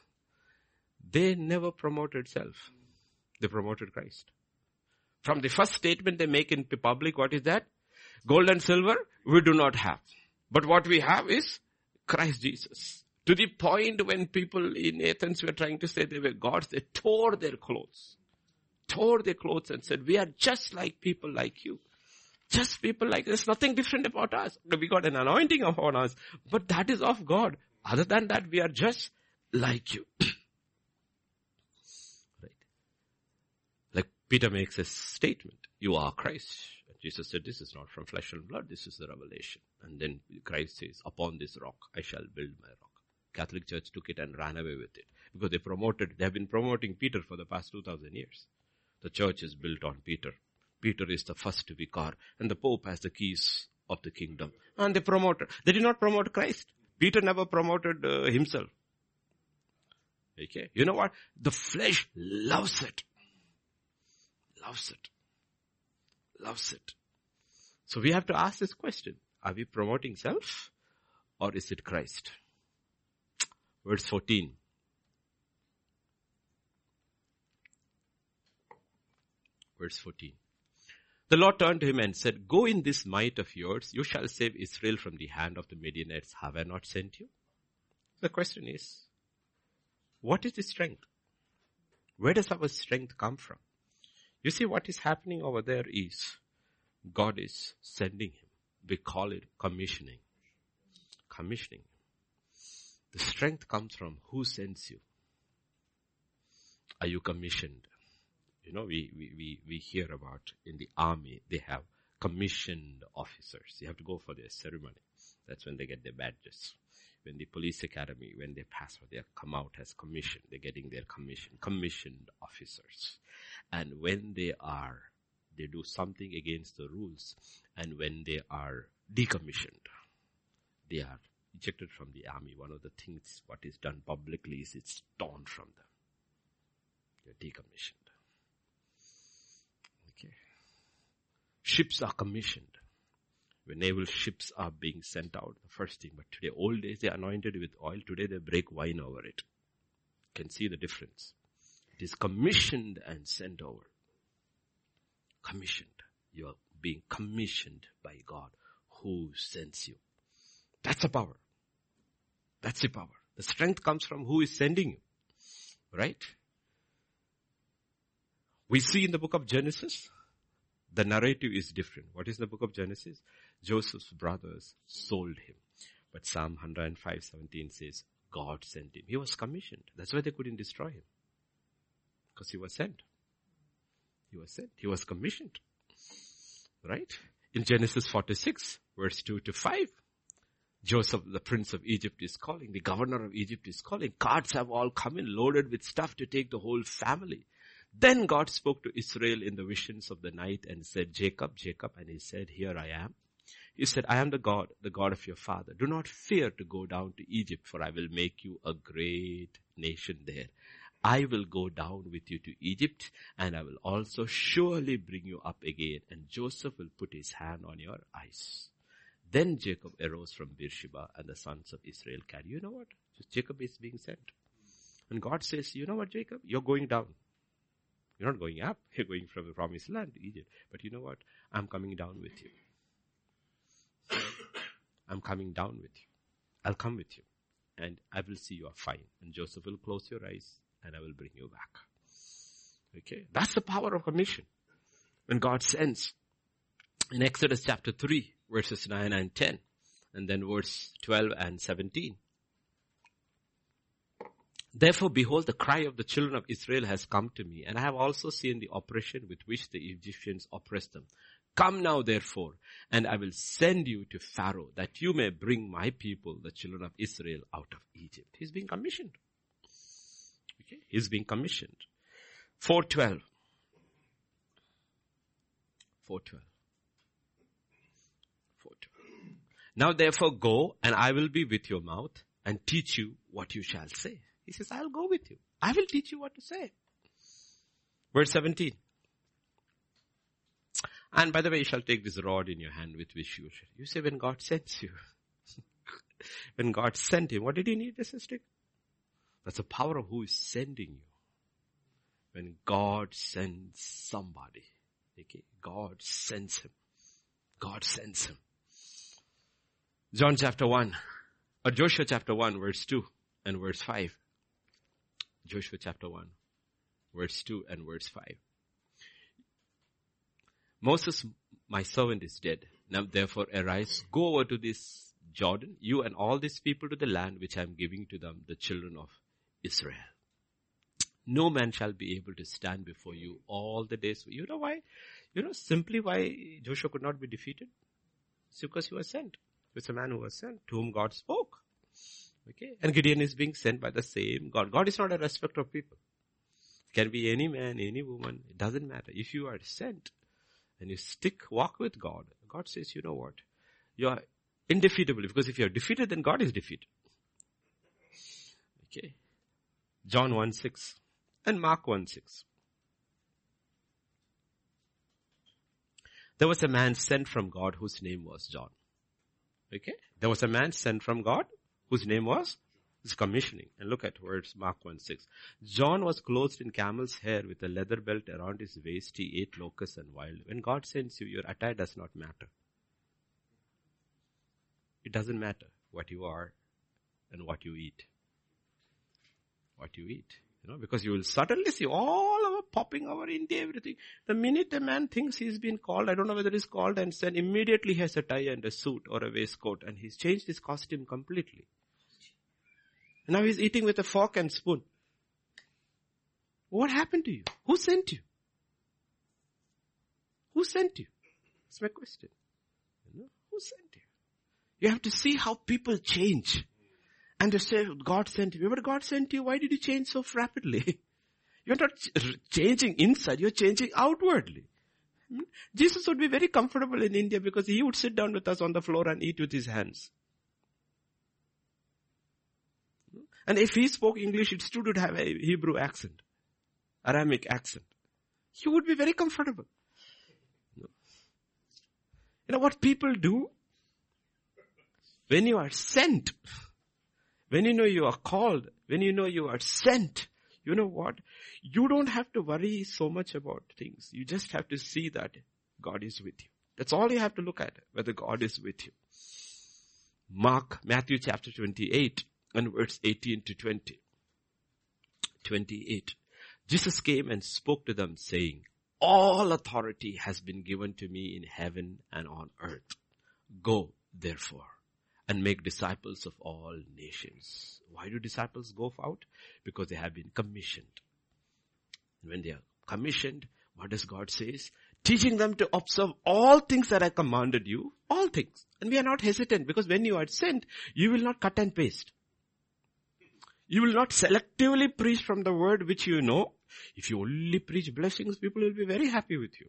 they never promoted self. They promoted Christ. From the first statement they make in public, what is that? Gold and silver we do not have. But what we have is Christ Jesus. To the point when people in Athens were trying to say they were gods, they tore their clothes. Tore their clothes and said, we are just like people like you. Just people like, there's nothing different about us. We got an anointing upon us, but that is of God. Other than that, we are just like you. [CLEARS THROAT] right. Like Peter makes a statement, you are Christ. Jesus said, this is not from flesh and blood, this is the revelation. And then Christ says, upon this rock, I shall build my rock. Catholic Church took it and ran away with it. Because they promoted, they have been promoting Peter for the past 2000 years. The church is built on Peter. Peter is the first vicar and the Pope has the keys of the kingdom. And they promoted. They did not promote Christ. Peter never promoted uh, himself. Okay. You know what? The flesh loves it. Loves it. Loves it. So we have to ask this question. Are we promoting self or is it Christ? Verse 14. Verse 14. The Lord turned to him and said, Go in this might of yours, you shall save Israel from the hand of the Midianites. Have I not sent you? The question is, what is the strength? Where does our strength come from? You see what is happening over there is, God is sending him. We call it commissioning. Commissioning. The strength comes from who sends you. Are you commissioned? You know, we, we, we, we hear about in the army, they have commissioned officers. You have to go for their ceremony. That's when they get their badges. When the police academy, when they pass or they come out as commissioned, they're getting their commission, commissioned officers. And when they are, they do something against the rules, and when they are decommissioned, they are ejected from the army. One of the things what is done publicly is it's torn from them. They're decommissioned. Okay. Ships are commissioned. When naval ships are being sent out, the first thing. But today, old days they anointed with oil. Today they break wine over it. You can see the difference. It is commissioned and sent over. Commissioned. You are being commissioned by God who sends you. That's the power. That's the power. The strength comes from who is sending you. Right? We see in the book of Genesis, the narrative is different. What is the book of Genesis? Joseph's brothers sold him. But Psalm 105, 17 says, God sent him. He was commissioned. That's why they couldn't destroy him. Because he was sent. He was sent. He was commissioned. Right? In Genesis 46, verse 2 to 5, Joseph, the prince of Egypt is calling. The governor of Egypt is calling. Carts have all come in loaded with stuff to take the whole family. Then God spoke to Israel in the visions of the night and said, Jacob, Jacob, and he said, here I am. He said, I am the God, the God of your father. Do not fear to go down to Egypt, for I will make you a great nation there. I will go down with you to Egypt, and I will also surely bring you up again, and Joseph will put his hand on your eyes. Then Jacob arose from Beersheba, and the sons of Israel carried. You know what? Jacob is being sent. And God says, you know what, Jacob? You're going down. You're not going up. You're going from the promised land to Egypt. But you know what? I'm coming down with you. I'm coming down with you. I'll come with you. And I will see you are fine. And Joseph will close your eyes and I will bring you back. Okay. That's the power of a mission. When God sends in Exodus chapter 3 verses 9 and 10 and then verse 12 and 17. Therefore, behold, the cry of the children of Israel has come to me, and I have also seen the oppression with which the Egyptians oppress them. Come now, therefore, and I will send you to Pharaoh, that you may bring my people, the children of Israel, out of Egypt. He's being commissioned. Okay? He's being commissioned. 412. 412. 412. Now therefore go, and I will be with your mouth, and teach you what you shall say. He says, I'll go with you. I will teach you what to say. Verse 17. And by the way, you shall take this rod in your hand with which you shall. You say when God sends you. [LAUGHS] when God sent him, what did he need this stick? That's the power of who is sending you. When God sends somebody. Okay, God sends him. God sends him. John chapter 1, or Joshua chapter 1 verse 2 and verse 5. Joshua chapter 1, verse 2 and verse 5. Moses, my servant is dead. Now therefore arise, go over to this Jordan, you and all these people to the land which I am giving to them, the children of Israel. No man shall be able to stand before you all the days. You know why? You know simply why Joshua could not be defeated? It's because he was sent. It's a man who was sent, to whom God spoke. Okay? And Gideon is being sent by the same God. God is not a respecter of people. It can be any man, any woman. It doesn't matter. If you are sent and you stick, walk with God, God says, you know what? You are indefeatable. Because if you are defeated, then God is defeated. Okay? John 1 6 and Mark 1 6. There was a man sent from God whose name was John. Okay? There was a man sent from God whose name was is commissioning. And look at words Mark 1 6. John was clothed in camel's hair with a leather belt around his waist. He ate locusts and wild. When God sends you, your attire does not matter. It doesn't matter what you are and what you eat. What you eat. You know, because you will suddenly see all over popping over India, everything. The minute a man thinks he's been called, I don't know whether he's called and sent, immediately he has a tie and a suit or a waistcoat and he's changed his costume completely. Now he's eating with a fork and spoon. What happened to you? Who sent you? Who sent you? That's my question. Who sent you? You have to see how people change. And to say, God sent you. But God sent you, why did you change so rapidly? [LAUGHS] You're not changing inside, you're changing outwardly. Hmm? Jesus would be very comfortable in India because he would sit down with us on the floor and eat with his hands. And if he spoke English, it still would have a Hebrew accent, Aramaic accent. He would be very comfortable. You know what people do? When you are sent, when you know you are called, when you know you are sent, you know what? You don't have to worry so much about things. You just have to see that God is with you. That's all you have to look at, whether God is with you. Mark, Matthew chapter 28 and verse 18 to 20. 28. Jesus came and spoke to them saying, all authority has been given to me in heaven and on earth. Go, therefore, and make disciples of all nations. Why do disciples go out? Because they have been commissioned. When they are commissioned, what does God says? Teaching them to observe all things that I commanded you, all things. And we are not hesitant because when you are sent, you will not cut and paste. You will not selectively preach from the word which you know. If you only preach blessings, people will be very happy with you.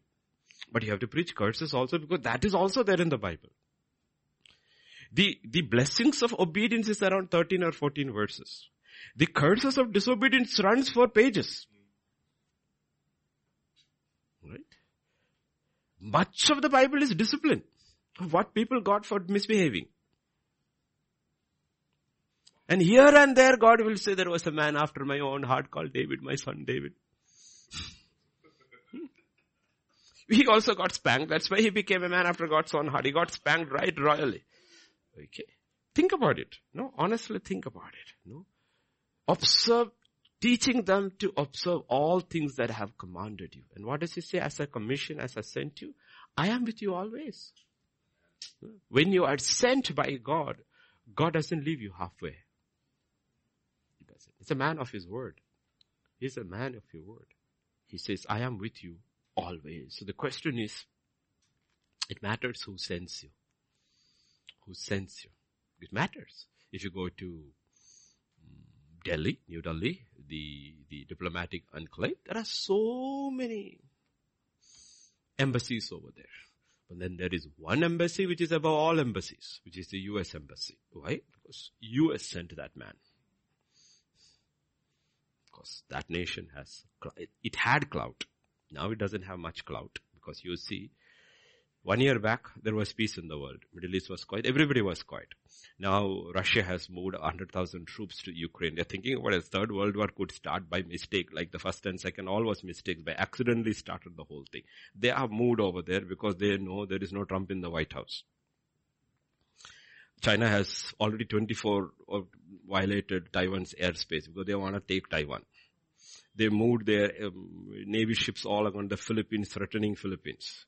But you have to preach curses also because that is also there in the Bible. The, the blessings of obedience is around 13 or 14 verses. The curses of disobedience runs for pages. Right? Much of the Bible is discipline. What people got for misbehaving. And here and there God will say there was a man after my own heart called David, my son David. [LAUGHS] he also got spanked. That's why he became a man after God's own heart. He got spanked right royally. Okay. Think about it. No, honestly think about it. No. Observe, teaching them to observe all things that I have commanded you. And what does he say? As I commission, as I sent you, I am with you always. When you are sent by God, God doesn't leave you halfway. He. He's a man of his word. He's a man of your word. He says, I am with you always. So the question is, it matters who sends you. Who sends you. It matters. If you go to mm, Delhi, New Delhi, the, the diplomatic enclave, there are so many embassies over there. But then there is one embassy which is above all embassies, which is the US embassy. Why? Because US sent that man. Because that nation has, it had clout. Now it doesn't have much clout because you see, one year back, there was peace in the world. Middle East was quiet. Everybody was quiet. Now Russia has moved 100,000 troops to Ukraine. They're thinking about a third world war could start by mistake, like the first and second, all was mistakes. By accidentally started the whole thing. They have moved over there because they know there is no Trump in the White House. China has already 24 uh, violated Taiwan's airspace because they want to take Taiwan. They moved their um, navy ships all around the Philippines, threatening Philippines.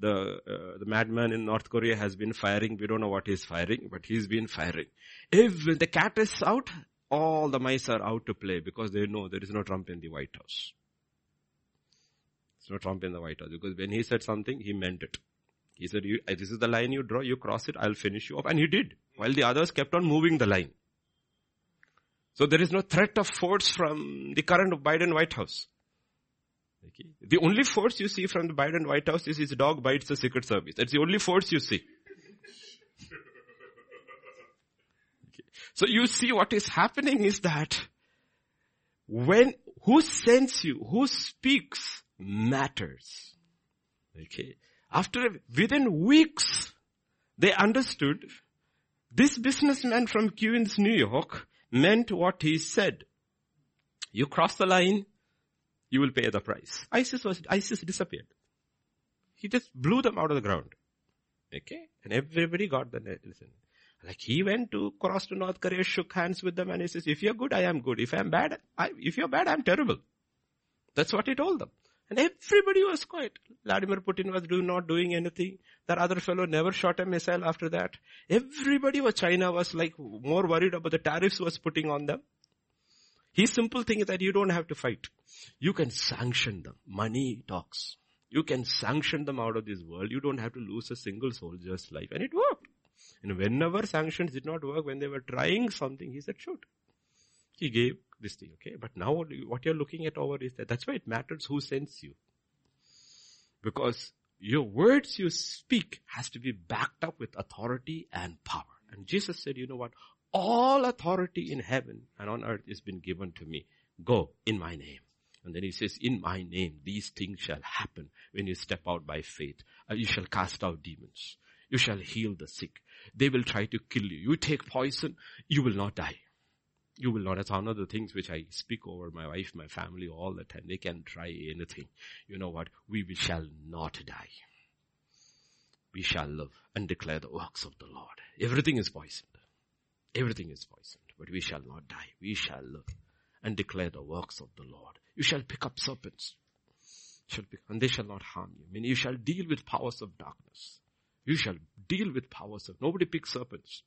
The uh, the madman in North Korea has been firing. We don't know what he's firing, but he's been firing. If the cat is out, all the mice are out to play because they know there is no Trump in the White House. There's no Trump in the White House because when he said something, he meant it. He said, "This is the line you draw. You cross it. I'll finish you off," and he did. While the others kept on moving the line. So there is no threat of force from the current Biden White House. Okay. The only force you see from the Biden White House is his dog bites the Secret Service. That's the only force you see. Okay. So you see what is happening is that when, who sends you, who speaks matters. Okay. After, within weeks, they understood this businessman from Queens, New York, meant what he said. You cross the line, you will pay the price. ISIS was, ISIS disappeared. He just blew them out of the ground. Okay? And everybody got the lesson. Like he went to cross to North Korea, shook hands with them and he says, if you're good, I am good. If I'm bad, I, if you're bad, I'm terrible. That's what he told them. And everybody was quiet. Vladimir Putin was do, not doing anything. That other fellow never shot a missile after that. Everybody was, China was like more worried about the tariffs was putting on them. His simple thing is that you don't have to fight. You can sanction them. Money talks. You can sanction them out of this world. You don't have to lose a single soldier's life. And it worked. And whenever sanctions did not work, when they were trying something, he said, shoot. He gave this thing, okay? But now what you're looking at over is that that's why it matters who sends you. Because your words you speak has to be backed up with authority and power. And Jesus said, you know what? All authority in heaven and on earth has been given to me. Go in my name. And then he says, in my name, these things shall happen when you step out by faith. Uh, you shall cast out demons. You shall heal the sick. They will try to kill you. You take poison, you will not die. You will not. That's the things which I speak over my wife, my family all the time. They can try anything. You know what? We shall not die. We shall live and declare the works of the Lord. Everything is poisoned. Everything is poisoned, but we shall not die. We shall live and declare the works of the Lord. You shall pick up serpents. Shall pick, and they shall not harm you. I mean, you shall deal with powers of darkness. You shall deal with powers of, nobody picks serpents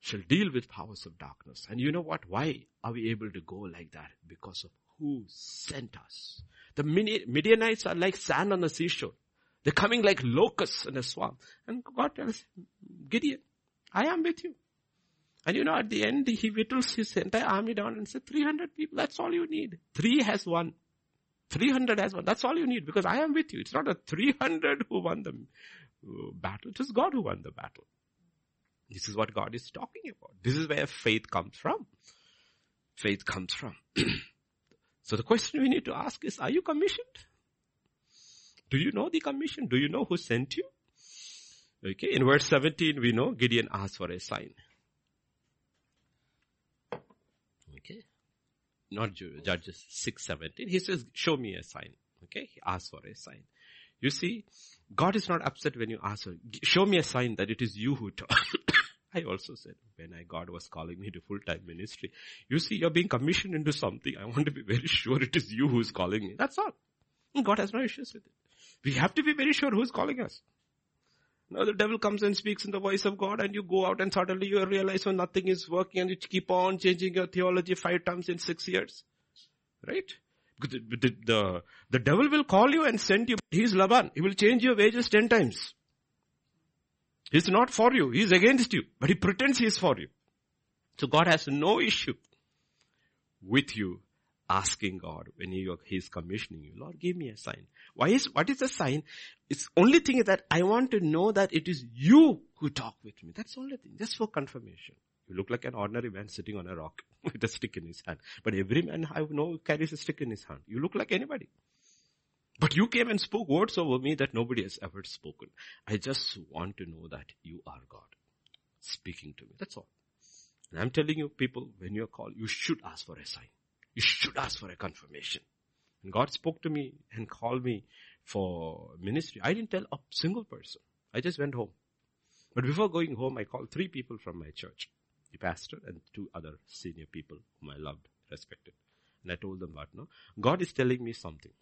shall deal with powers of darkness. And you know what? Why are we able to go like that? Because of who sent us. The Midianites are like sand on the seashore. They're coming like locusts in a swamp. And God tells Gideon, I am with you. And you know, at the end, he whittles his entire army down and said, 300 people, that's all you need. Three has won. 300 has won. That's all you need because I am with you. It's not a 300 who won the uh, battle. It is God who won the battle. This is what God is talking about. This is where faith comes from. Faith comes from. [CLEARS THROAT] so the question we need to ask is, are you commissioned? Do you know the commission? Do you know who sent you? Okay, in verse 17 we know Gideon asked for a sign. Okay. Not Judges 6:17. He says, show me a sign. Okay. He asks for a sign. You see, God is not upset when you ask her, show me a sign that it is you who talk. I also said when I, God was calling me to full-time ministry, you see, you're being commissioned into something. I want to be very sure it is you who is calling me. That's all. God has no issues with it. We have to be very sure who is calling us. Now the devil comes and speaks in the voice of God and you go out and suddenly you realize when nothing is working and you keep on changing your theology five times in six years. Right? The, the, the, the devil will call you and send you. He's Laban. He will change your wages ten times. He's not for you. He's against you. But he pretends he is for you. So God has no issue with you asking God when he, He's commissioning you. Lord, give me a sign. Why is, what is the sign? It's only thing is that I want to know that it is you who talk with me. That's only thing. Just for confirmation. You look like an ordinary man sitting on a rock [LAUGHS] with a stick in his hand. But every man I know carries a stick in his hand. You look like anybody. But you came and spoke words over me that nobody has ever spoken. I just want to know that you are God speaking to me. That's all. And I'm telling you people, when you're called, you should ask for a sign. You should ask for a confirmation. And God spoke to me and called me for ministry. I didn't tell a single person. I just went home. But before going home, I called three people from my church. The pastor and two other senior people whom I loved, respected. And I told them what, no? God is telling me something.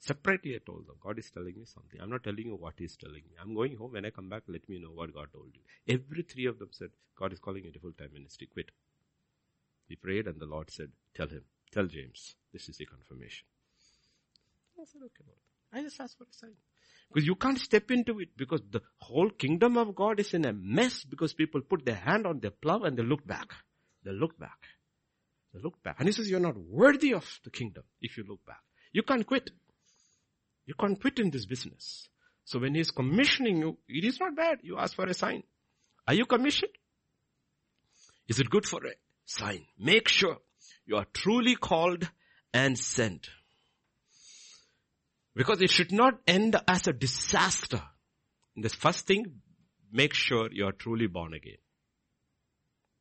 Separately I told them, God is telling me something. I'm not telling you what He's telling me. I'm going home. When I come back, let me know what God told you. Every three of them said, God is calling you to full-time ministry. Quit. We prayed and the Lord said, tell him, tell James, this is the confirmation. I said, okay, Lord. I just asked for a sign. Because you can't step into it because the whole kingdom of God is in a mess because people put their hand on their plow and they look back. They look back. They look back. And he says, you're not worthy of the kingdom if you look back. You can't quit. You can't quit in this business. So when he's commissioning you, it is not bad. You ask for a sign. Are you commissioned? Is it good for a sign? Make sure you are truly called and sent. Because it should not end as a disaster. The first thing, make sure you are truly born again.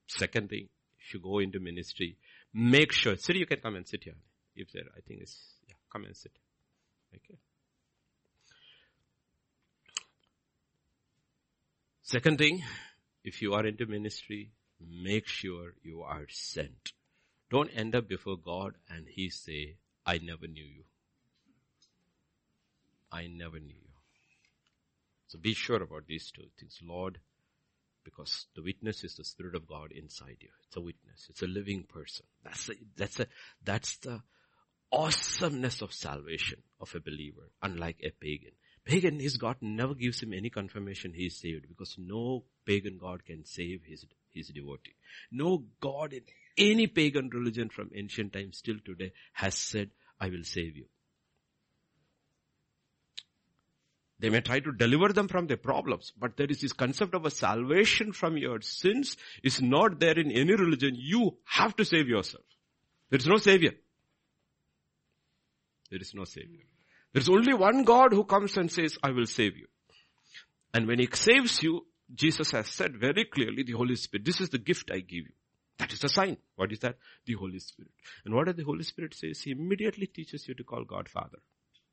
Second thing, if you go into ministry, make sure, Siri, you can come and sit here. If there, I think it's, yeah, come and sit. Okay. Second thing, if you are into ministry, make sure you are sent. Don't end up before God and He say, I never knew you. I never knew you. So be sure about these two things. Lord, because the witness is the Spirit of God inside you. It's a witness. It's a living person. That's a, that's a, that's the awesomeness of salvation of a believer, unlike a pagan. Pagan, his God never gives him any confirmation he is saved because no pagan God can save his, his devotee. No God in any pagan religion from ancient times still today has said, I will save you. They may try to deliver them from their problems, but there is this concept of a salvation from your sins is not there in any religion. You have to save yourself. There is no savior. There is no savior. There's only one God who comes and says, I will save you. And when He saves you, Jesus has said very clearly, the Holy Spirit, this is the gift I give you. That is a sign. What is that? The Holy Spirit. And what does the Holy Spirit say? He immediately teaches you to call God Father.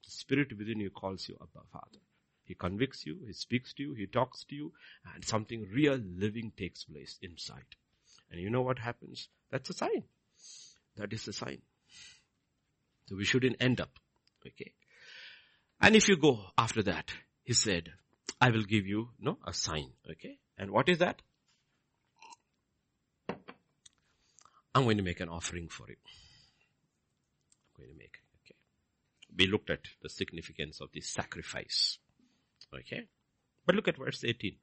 The Spirit within you calls you Abba Father. He convicts you, He speaks to you, He talks to you, and something real living takes place inside. And you know what happens? That's a sign. That is a sign. So we shouldn't end up. Okay. And if you go after that, he said, I will give you, no, a sign. Okay. And what is that? I'm going to make an offering for you. I'm going to make, okay. We looked at the significance of the sacrifice. Okay. But look at verse 18.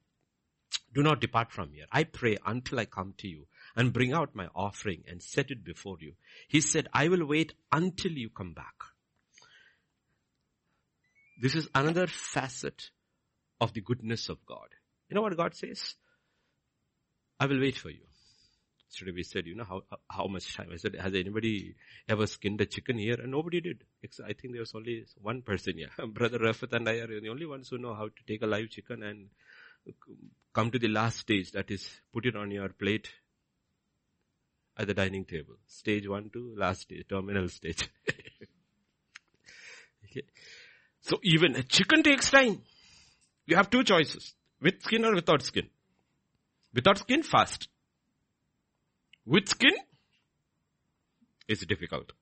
Do not depart from here. I pray until I come to you and bring out my offering and set it before you. He said, I will wait until you come back. This is another facet of the goodness of God. You know what God says? I will wait for you. Yesterday we said, you know, how, how much time? I said, has anybody ever skinned a chicken here? And nobody did. I think there was only one person here. [LAUGHS] Brother Rafat and I are the only ones who know how to take a live chicken and come to the last stage, that is, put it on your plate at the dining table. Stage one to last stage, terminal stage. [LAUGHS] okay. So even a chicken takes time. You have two choices. With skin or without skin. Without skin, fast. With skin, it's difficult.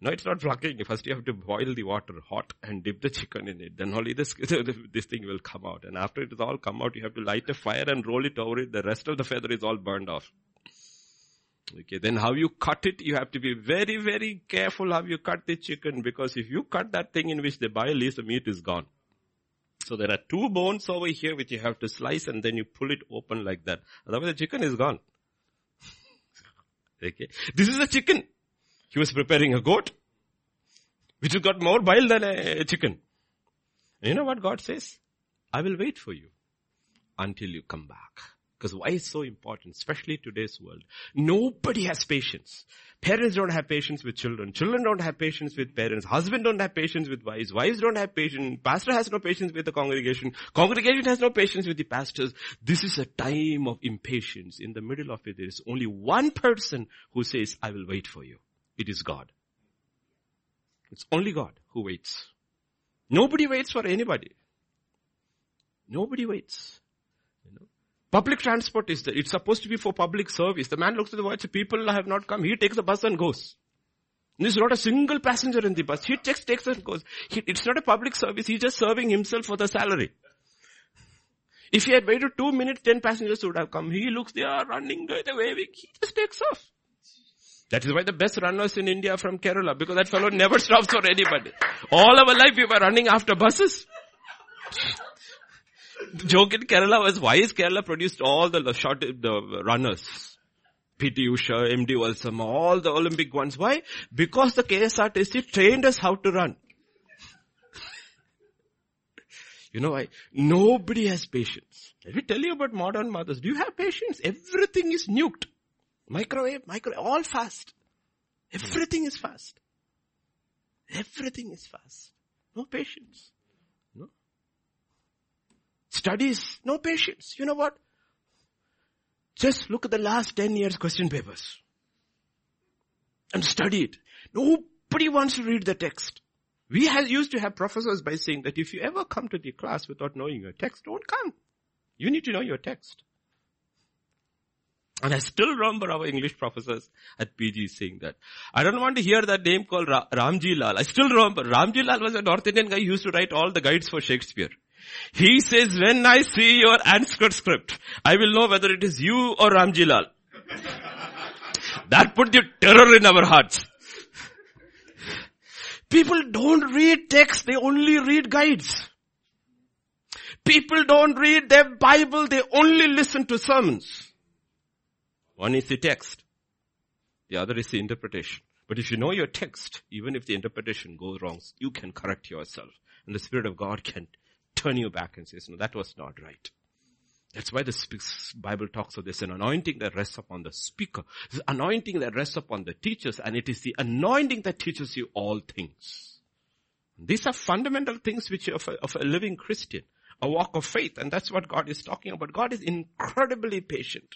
No, it's not plucking. First you have to boil the water hot and dip the chicken in it. Then only this, [LAUGHS] this thing will come out. And after it is all come out, you have to light a fire and roll it over it. The rest of the feather is all burned off. Okay, then how you cut it, you have to be very, very careful how you cut the chicken because if you cut that thing in which the bile is, the meat is gone. So there are two bones over here which you have to slice and then you pull it open like that. Otherwise the chicken is gone. [LAUGHS] okay. This is a chicken. He was preparing a goat, which has got more bile than a chicken. And you know what God says? I will wait for you until you come back. Because why is so important, especially today's world? Nobody has patience. Parents don't have patience with children. Children don't have patience with parents. Husband don't have patience with wives. Wives don't have patience. Pastor has no patience with the congregation. Congregation has no patience with the pastors. This is a time of impatience. In the middle of it, there is only one person who says, I will wait for you. It is God. It's only God who waits. Nobody waits for anybody. Nobody waits. Public transport is there. It's supposed to be for public service. The man looks at the watch, people have not come. He takes the bus and goes. There's not a single passenger in the bus. He takes, takes and goes. He, it's not a public service. He's just serving himself for the salary. If he had waited two minutes, ten passengers would have come. He looks, they are running, they're waving. He just takes off. That is why the best runners in India are from Kerala, because that fellow [LAUGHS] never stops for anybody. All our life we were running after buses. Joke in Kerala was why is Kerala produced all the short, the runners? PT Usha, MD Valsam, all the Olympic ones. Why? Because the KSRTC trained us how to run. you know why? Nobody has patience. Let me tell you about modern mothers. Do you have patience? Everything is nuked. Microwave, microwave, all fast. Everything is fast. Everything is fast. No patience. Studies, no patience. You know what? Just look at the last 10 years question papers. And study it. Nobody wants to read the text. We used to have professors by saying that if you ever come to the class without knowing your text, don't come. You need to know your text. And I still remember our English professors at PG saying that. I don't want to hear that name called Ra- Ramji Lal. I still remember. Ramji Lal was a North Indian guy who used to write all the guides for Shakespeare. He says, when I see your answer script, I will know whether it is you or Ramji Lal. that put the terror in our hearts. People don't read text, they only read guides. People don't read their Bible, they only listen to sermons. One is the text. The other is the interpretation. But if you know your text, even if the interpretation goes wrong, you can correct yourself. And the Spirit of God can turn you back and says, no, that was not right. That's why the Bible talks of this, an anointing that rests upon the speaker. This anointing that rests upon the teachers, and it is the anointing that teaches you all things. These are fundamental things which of a, of a living Christian, a walk of faith, and that's what God is talking about. God is incredibly patient.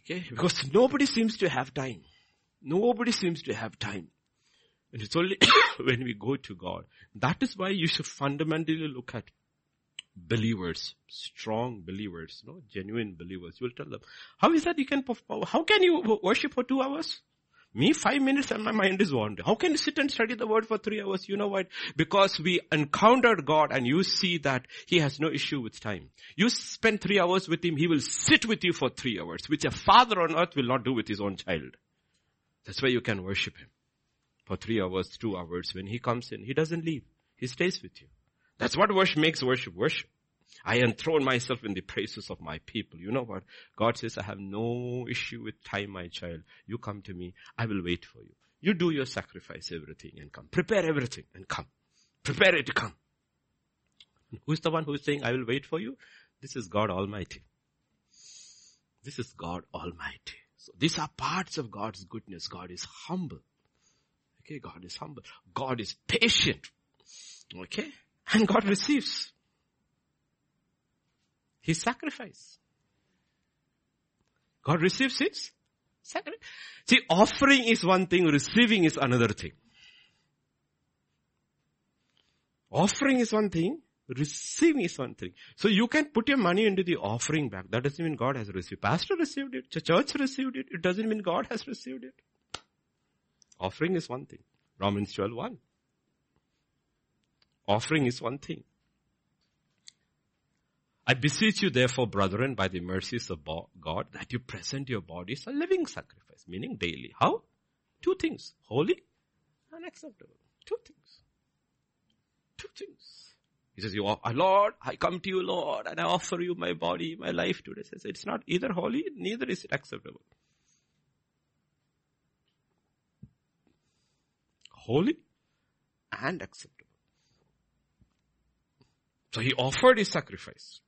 Okay? Because nobody seems to have time. Nobody seems to have time. And it's only [COUGHS] when we go to God. That is why you should fundamentally look at believers, strong believers, no, genuine believers. You will tell them, how is that you can, how can you worship for two hours? Me, five minutes and my mind is wandering. How can you sit and study the word for three hours? You know what? Because we encountered God and you see that He has no issue with time. You spend three hours with Him, He will sit with you for three hours, which a father on earth will not do with his own child. That's why you can worship Him for three hours, two hours. When he comes in, he doesn't leave. He stays with you. That's what worship makes worship worship. I enthrone myself in the praises of my people. You know what? God says, I have no issue with time, my child. You come to me. I will wait for you. You do your sacrifice, everything and come. Prepare everything and come. Prepare it to come. Who's the one who's saying, I will wait for you? This is God Almighty. This is God Almighty. So these are parts of God's goodness. God is humble. Okay, God is humble. God is patient. Okay? And God receives his sacrifice. God receives his Sacrifice. See, offering is one thing, receiving is another thing. Offering is one thing, receiving is one thing. So you can put your money into the offering bag. That doesn't mean God has received. Pastor received it. The church received it. It doesn't mean God has received it. Offering is one thing. Romans 12, 1. Offering is one thing. I beseech you therefore, brethren, by the mercies of God, that you present your bodies a living sacrifice, meaning daily. How? Two things. Holy and acceptable. Two things. Two things. He says, you are, ah, Lord, I come to you, Lord, and I offer you my body, my life today. He says, it's not either holy, neither is it acceptable. Holy and acceptable. So he offered his sacrifice.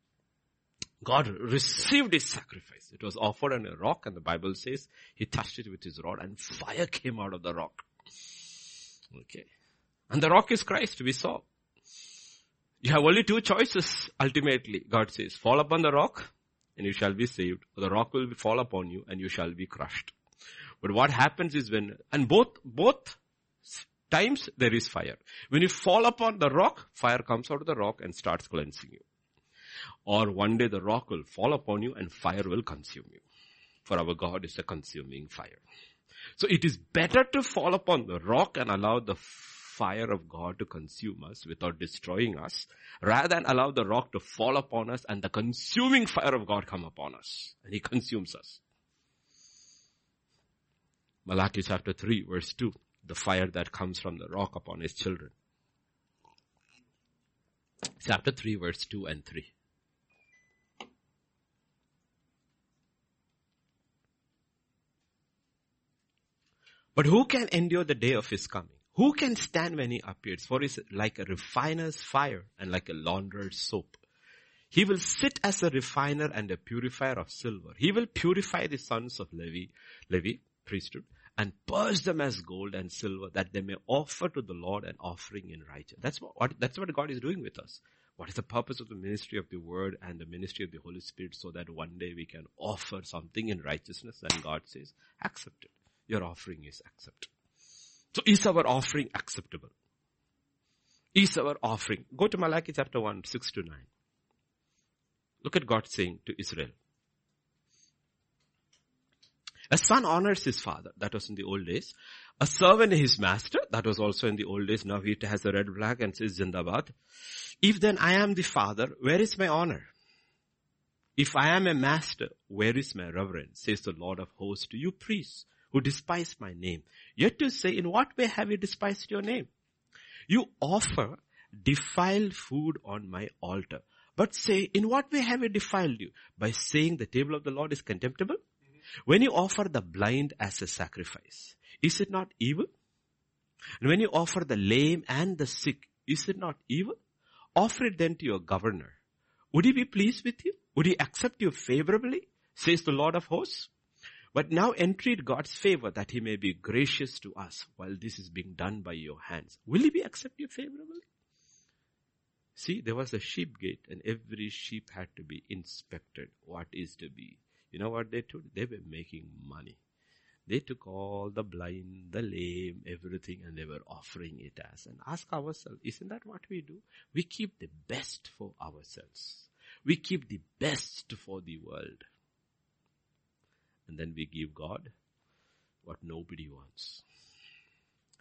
God received his sacrifice. It was offered on a rock and the Bible says he touched it with his rod and fire came out of the rock. Okay. And the rock is Christ, we saw. You have only two choices ultimately, God says. Fall upon the rock and you shall be saved. Or the rock will fall upon you and you shall be crushed. But what happens is when, and both, both times there is fire. When you fall upon the rock, fire comes out of the rock and starts cleansing you. Or one day the rock will fall upon you and fire will consume you. For our God is a consuming fire. So it is better to fall upon the rock and allow the fire of God to consume us without destroying us, rather than allow the rock to fall upon us and the consuming fire of God come upon us. And He consumes us. Malachi chapter 3 verse 2, the fire that comes from the rock upon His children. Chapter 3 verse 2 and 3. But who can endure the day of his coming? Who can stand when he appears? For he is like a refiner's fire and like a launderer's soap. He will sit as a refiner and a purifier of silver. He will purify the sons of Levi, Levi, priesthood, and purge them as gold and silver that they may offer to the Lord an offering in righteousness. That's what, that's what God is doing with us. What is the purpose of the ministry of the word and the ministry of the Holy Spirit so that one day we can offer something in righteousness and God says, accept it your offering is accepted. So is our offering acceptable? Is our offering? Go to Malachi chapter 1, 6 to 9. Look at God saying to Israel. A son honors his father. That was in the old days. A servant his master. That was also in the old days. Now he has a red flag and says Zindabad. If then I am the father, where is my honor? If I am a master, where is my reverence? Says the Lord of hosts to you priests who despise my name. Yet to say, in what way have you despised your name? You offer defiled food on my altar. But say, in what way have you defiled you? By saying the table of the Lord is contemptible? When you offer the blind as a sacrifice, is it not evil? And when you offer the lame and the sick, is it not evil? Offer it then to your governor. Would he be pleased with you? Would he accept you favorably? Says the Lord of hosts. But now entreat God's favor that he may be gracious to us while this is being done by your hands. Will he be accept you favorably? See, there was a sheep gate and every sheep had to be inspected. What is to be? You know what they did? They were making money. They took all the blind, the lame, everything and they were offering it as. And ask ourselves, isn't that what we do? We keep the best for ourselves. We keep the best for the world. And then we give God what nobody wants.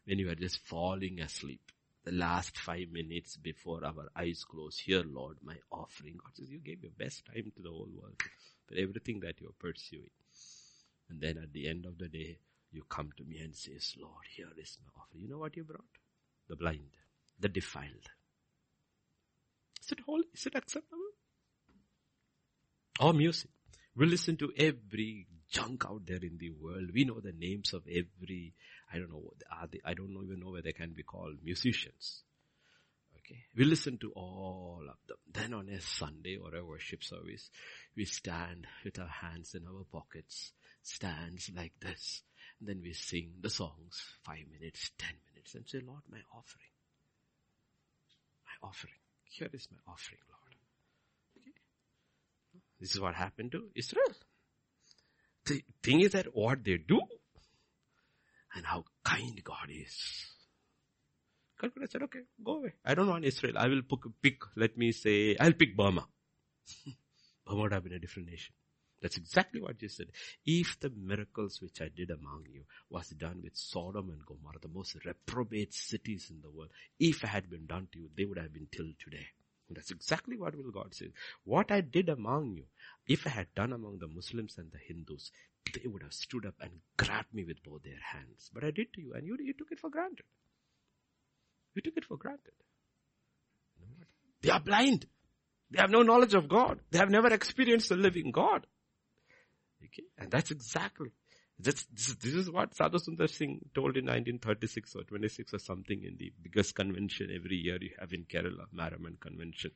When you are just falling asleep, the last five minutes before our eyes close, here Lord, my offering. God says you gave your best time to the whole world, for everything that you're pursuing. And then at the end of the day, you come to me and says, Lord, here is my offering. You know what you brought? The blind, the defiled. Is it holy? Is it acceptable? Or music. We listen to every junk out there in the world. We know the names of every, I don't know, are they, I don't even know where they can be called musicians. Okay. We listen to all of them. Then on a Sunday or a worship service, we stand with our hands in our pockets, stands like this. And then we sing the songs, five minutes, ten minutes, and say, Lord, my offering. My offering. Here is my offering, Lord. Okay. This is what happened to Israel. the thing is that what they do and how kind God is. Calcutta said, okay, go away. I don't want Israel. I will pick, let me say, I'll pick Burma. [LAUGHS] Burma would have been a different nation. That's exactly what Jesus said. If the miracles which I did among you was done with Sodom and Gomorrah, the most reprobate cities in the world, if it had been done to you, they would have been till today. And that's exactly what will God say. What I did among you, if I had done among the Muslims and the Hindus, they would have stood up and grabbed me with both their hands. But I did to you, and you, you took it for granted. You took it for granted. They are blind. They have no knowledge of God. They have never experienced the living God. Okay? And that's exactly, this, this, this is what Sadhu Sundar Singh told in 1936 or 26 or something in the biggest convention every year you have in Kerala, Maramon Convention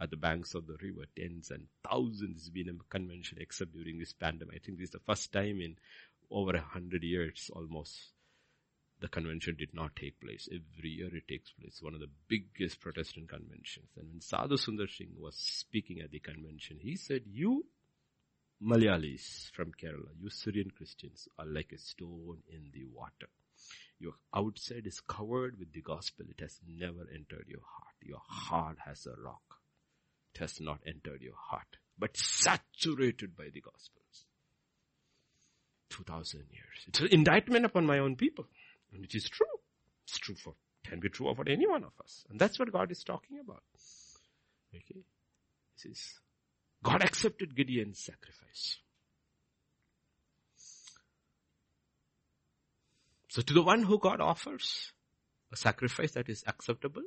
at the banks of the river. Tens and thousands has been a convention except during this pandemic. I think this is the first time in over a hundred years almost the convention did not take place. Every year it takes place. One of the biggest Protestant conventions. And when Sadhu Sundar Singh was speaking at the convention, he said, you Malayalis from Kerala, you Syrian Christians are like a stone in the water. Your outside is covered with the gospel. It has never entered your heart. Your heart has a rock. It has not entered your heart, but saturated by the gospels. 2000 years. It's an indictment upon my own people. And it is true. It's true for, can be true about any one of us. And that's what God is talking about. Okay. This is, God accepted Gideon's sacrifice. So to the one who God offers a sacrifice that is acceptable,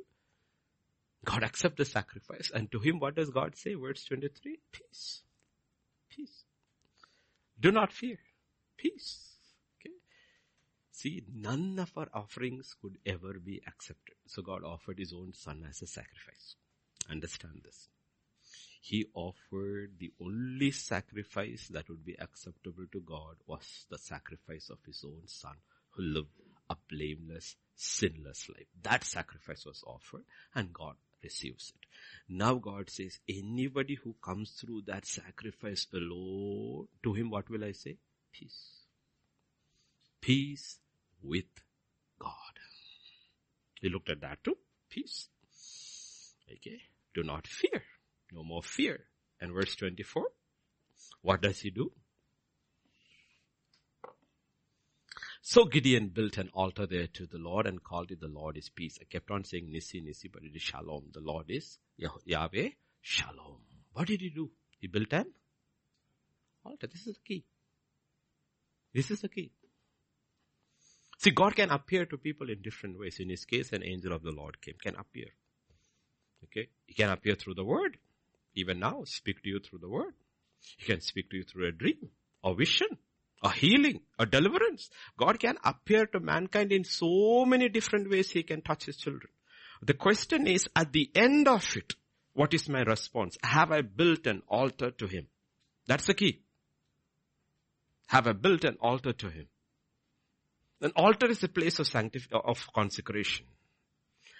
God accepts the sacrifice. And to him, what does God say? Verse 23, peace. Peace. Do not fear. Peace. See, none of our offerings could ever be accepted. So God offered His own Son as a sacrifice. Understand this. He offered the only sacrifice that would be acceptable to God was the sacrifice of His own Son who lived a blameless, sinless life. That sacrifice was offered and God receives it. Now God says, anybody who comes through that sacrifice alone, to him what will I say? Peace. Peace with God. He looked at that too. Peace. Okay. Do not fear. No more fear. And verse 24. What does he do? So Gideon built an altar there to the Lord and called it the Lord is peace. I kept on saying Nisi, Nisi, but it is Shalom. The Lord is Yahweh Shalom. What did he do? He built an altar. This is the key. This is the key. See, God can appear to people in different ways. In his case, an angel of the Lord came, can appear. Okay? He can appear through the word. Even now, speak to you through the word. He can speak to you through a dream, a vision, a healing, a deliverance. God can appear to mankind in so many different ways he can touch his children. The question is, at the end of it, what is my response? Have I built an altar to him? That's the key. Have I built an altar to him? An altar is a place of sanctif- of consecration.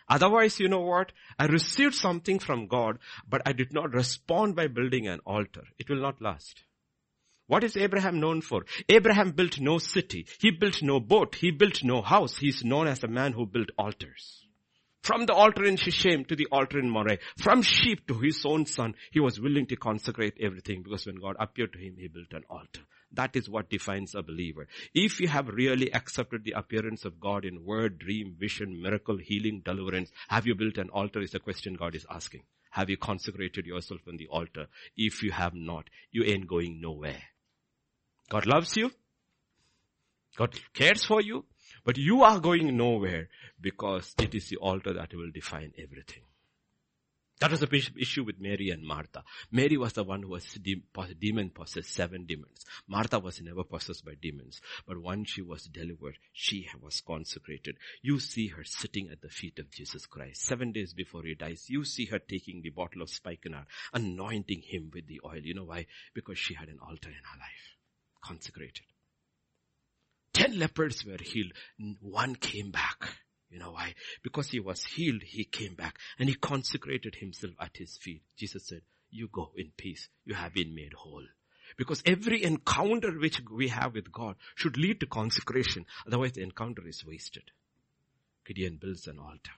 Otherwise, you know what? I received something from God, but I did not respond by building an altar. It will not last. What is Abraham known for? Abraham built no city. He built no boat. He built no house. He is known as a man who built altars. From the altar in Shechem to the altar in Moreh, from sheep to his own son, he was willing to consecrate everything because when God appeared to him, he built an altar. That is what defines a believer. If you have really accepted the appearance of God in word, dream, vision, miracle, healing, deliverance, have you built an altar is the question God is asking. Have you consecrated yourself on the altar? If you have not, you ain't going nowhere. God loves you. God cares for you. But you are going nowhere because it is the altar that will define everything. That was the issue with Mary and Martha. Mary was the one who was demon possessed, seven demons. Martha was never possessed by demons. But once she was delivered, she was consecrated. You see her sitting at the feet of Jesus Christ. Seven days before he dies, you see her taking the bottle of spikenard, anointing him with the oil. You know why? Because she had an altar in her life. Consecrated. Ten lepers were healed. One came back. You know why? Because he was healed, he came back and he consecrated himself at his feet. Jesus said, you go in peace. You have been made whole. Because every encounter which we have with God should lead to consecration. Otherwise the encounter is wasted. Gideon builds an altar.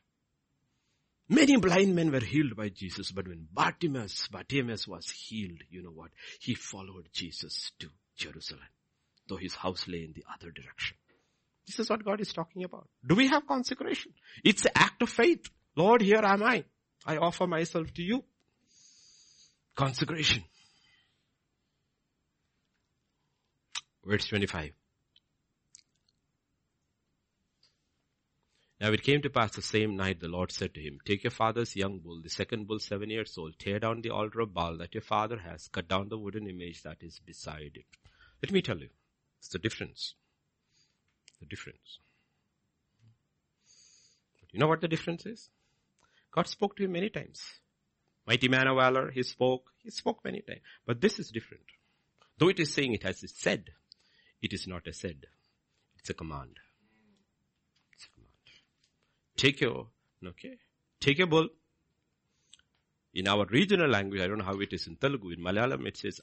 Many blind men were healed by Jesus, but when Bartimaeus, Bartimaeus was healed, you know what? He followed Jesus to Jerusalem, though his house lay in the other direction. This is what God is talking about. Do we have consecration? It's an act of faith. Lord, here am I. I offer myself to you. Consecration. Verse 25. Now it came to pass the same night the Lord said to him, Take your father's young bull, the second bull seven years old, tear down the altar of Baal that your father has, cut down the wooden image that is beside it. Let me tell you, it's the difference. The difference. Do you know what the difference is? God spoke to him many times. Mighty man of valor, he spoke, he spoke many times. But this is different. Though it is saying it has said, it is not a said. It's a command. It's a command. Take your, okay, take your bull. In our regional language, I don't know how it is in Telugu, in Malayalam it says,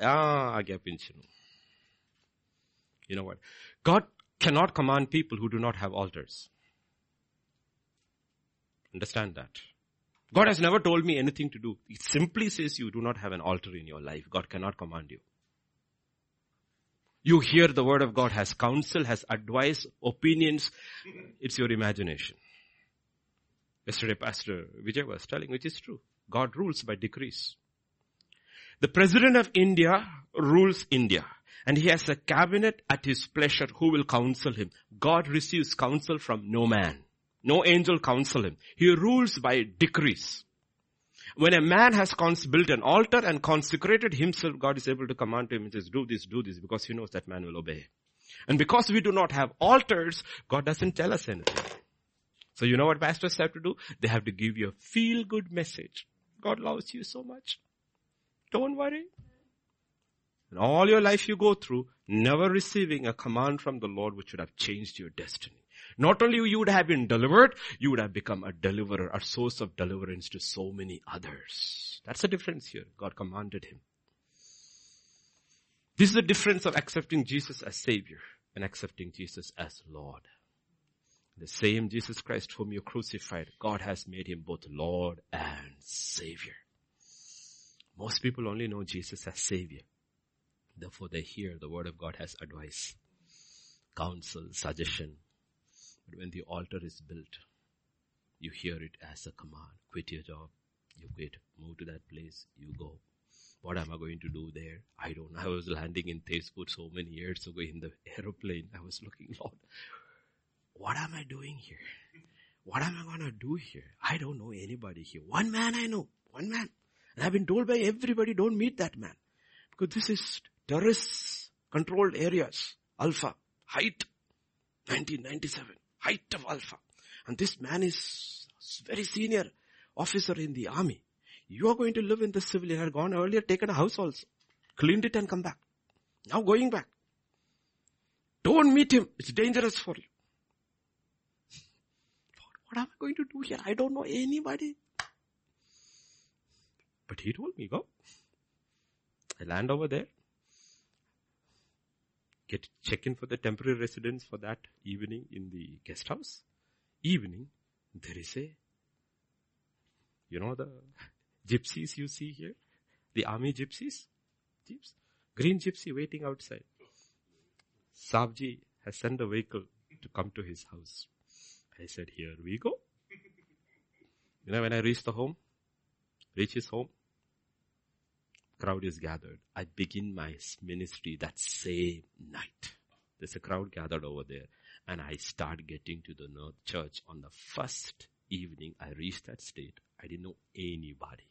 ah, You know what? God cannot command people who do not have altars. Understand that. God has never told me anything to do. It simply says you do not have an altar in your life. God cannot command you. You hear the word of God has counsel, has advice, opinions. It's your imagination. Yesterday Pastor Vijay was telling, which is true. God rules by decrees. The President of India rules India and he has a cabinet at his pleasure who will counsel him. God receives counsel from no man. No angel counsel him. He rules by decrees. When a man has cons- built an altar and consecrated himself, God is able to command him and says, do this, do this, because he knows that man will obey. And because we do not have altars, God doesn't tell us anything. So you know what pastors have to do? They have to give you a feel good message. God loves you so much. Don't worry. And all your life you go through, never receiving a command from the Lord which would have changed your destiny. Not only you would have been delivered, you would have become a deliverer, a source of deliverance to so many others. That's the difference here. God commanded him. This is the difference of accepting Jesus as Savior and accepting Jesus as Lord. The same Jesus Christ whom you crucified, God has made him both Lord and Savior. Most people only know Jesus as Savior. Therefore they hear the word of God has advice, counsel, suggestion, but when the altar is built, you hear it as a command. Quit your job. You quit. Move to that place. You go. What am I going to do there? I don't know. I was landing in Tezpur so many years ago in the aeroplane. I was looking, Lord, what am I doing here? What am I going to do here? I don't know anybody here. One man I know. One man. And I've been told by everybody, don't meet that man. Because this is terrorist controlled areas. ULFA. Height. 1997 height of ULFA. And this man is very senior officer in the army. You are going to live in the civilian. I Had gone earlier, taken a house also. Cleaned it and come back. Now going back. Don't meet him. It's dangerous for you. [LAUGHS] What am I going to do here? I don't know anybody. But he told me, go. I land over there get check in for the temporary residence for that evening in the guest house. Evening, there is a, you know the gypsies you see here? The army gypsies? Gyps? Green gypsy waiting outside. Savji has sent a vehicle to come to his house. I said, here we go. You know, when I reach the home, reach his home, crowd is gathered. I begin my ministry that same night. There's a crowd gathered over there and I start getting to the North Church on the first evening I reached that state. I didn't know anybody.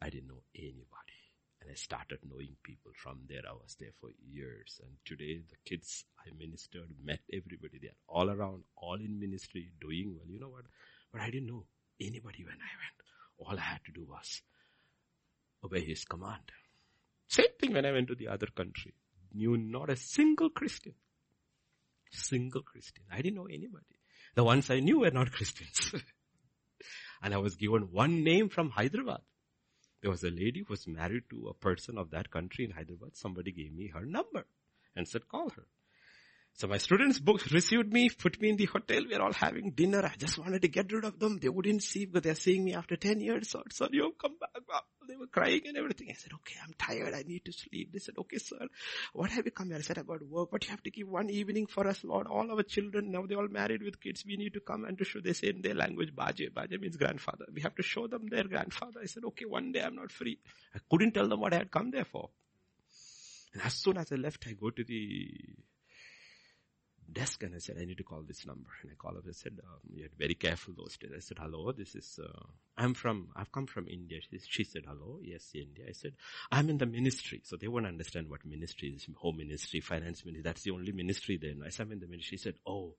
I didn't know anybody. And I started knowing people from there. I was there for years. And today the kids I ministered, met everybody. They are all around, all in ministry, doing well. You know what? But I didn't know anybody when I went. All I had to do was obey his command. Same thing when I went to the other country. Knew not a single Christian. Single Christian. I didn't know anybody. The ones I knew were not [LAUGHS] Christians. and I was given one name from Hyderabad. There was a lady who was married to a person of that country in Hyderabad. Somebody gave me her number and said, call her. So my students booked, received me, put me in the hotel. We are all having dinner. I just wanted to get rid of them. They wouldn't see because they're seeing me after 10 years. So, so you come back. They were crying and everything. I said, okay, I'm tired. I need to sleep. They said, okay, sir. What have you come here? I said, I got work, but you have to give one evening for us, Lord. All our children, now they're all married with kids. We need to come and to show, they say in their language, Baje. Baje means grandfather. We have to show them their grandfather. I said, okay, one day I'm not free. I couldn't tell them what I had come there for. And as soon as I left, I go to the desk and I said, I need to call this number. And I called up and said, um, you had very careful those days. I said, hello, this is, uh, I'm from, I've come from India. She, she, said, hello, yes, India. I said, I'm in the ministry. So they won't understand what ministry is, home ministry, finance ministry. That's the only ministry there. I said, I'm in the ministry. She said, oh,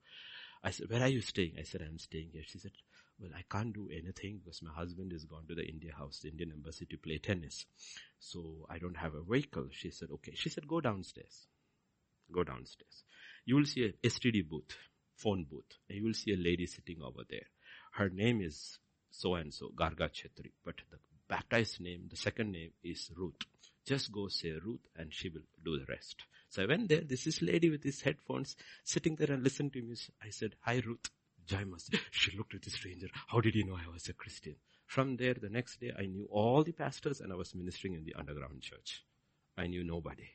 I said, where are you staying? I said, I'm staying here. She said, well, I can't do anything because my husband is gone to the India house, the Indian embassy to play tennis. So I don't have a vehicle. She said, okay. She said, go downstairs. Go downstairs you will see a STD booth, phone booth, and you will see a lady sitting over there. Her name is so and so, Garga Chetri, but the baptized name, the second name is Ruth. Just go say Ruth and she will do the rest. So I went there, this is lady with his headphones sitting there and listening to me. I said, hi Ruth, Jaimas. She looked at the stranger. How did he know I was a Christian? From there, the next day, I knew all the pastors and I was ministering in the underground church. I knew nobody.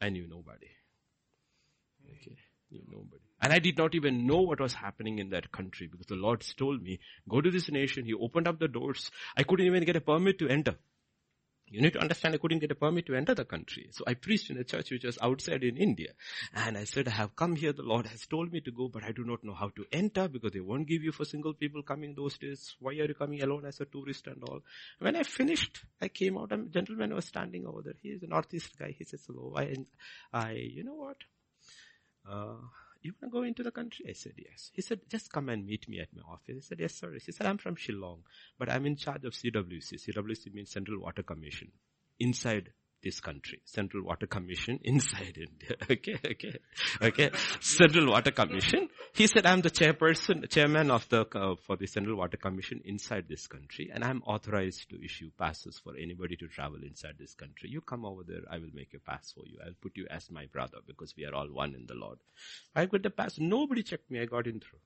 I knew nobody. Okay. Nobody. And I did not even know what was happening in that country because the Lord told me, go to this nation. He opened up the doors. I couldn't even get a permit to enter. You need to understand I couldn't get a permit to enter the country. So I preached in a church which was outside in India. And I said, I have come here. The Lord has told me to go, but I do not know how to enter because they won't give you for single people coming those days. Why are you coming alone as a tourist and all? When I finished, I came out. A gentleman was standing over there. He is a northeast guy. He says, hello. I, I, you know what? Uh, you want to go into the country? I said, yes. He said, just come and meet me at my office. I said, yes, sir. He said, I'm from Shillong, but I'm in charge of CWC. CWC means Central Water Commission. Inside this country. Central Water Commission [LAUGHS] inside India. Okay, okay, okay. Central Water Commission. He said, I'm the chairperson, chairman of the, uh, for the Central Water Commission inside this country and I'm authorized to issue passes for anybody to travel inside this country. You come over there, I will make a pass for you. I'll put you as my brother because we are all one in the Lord. I got the pass. Nobody checked me. I got in through.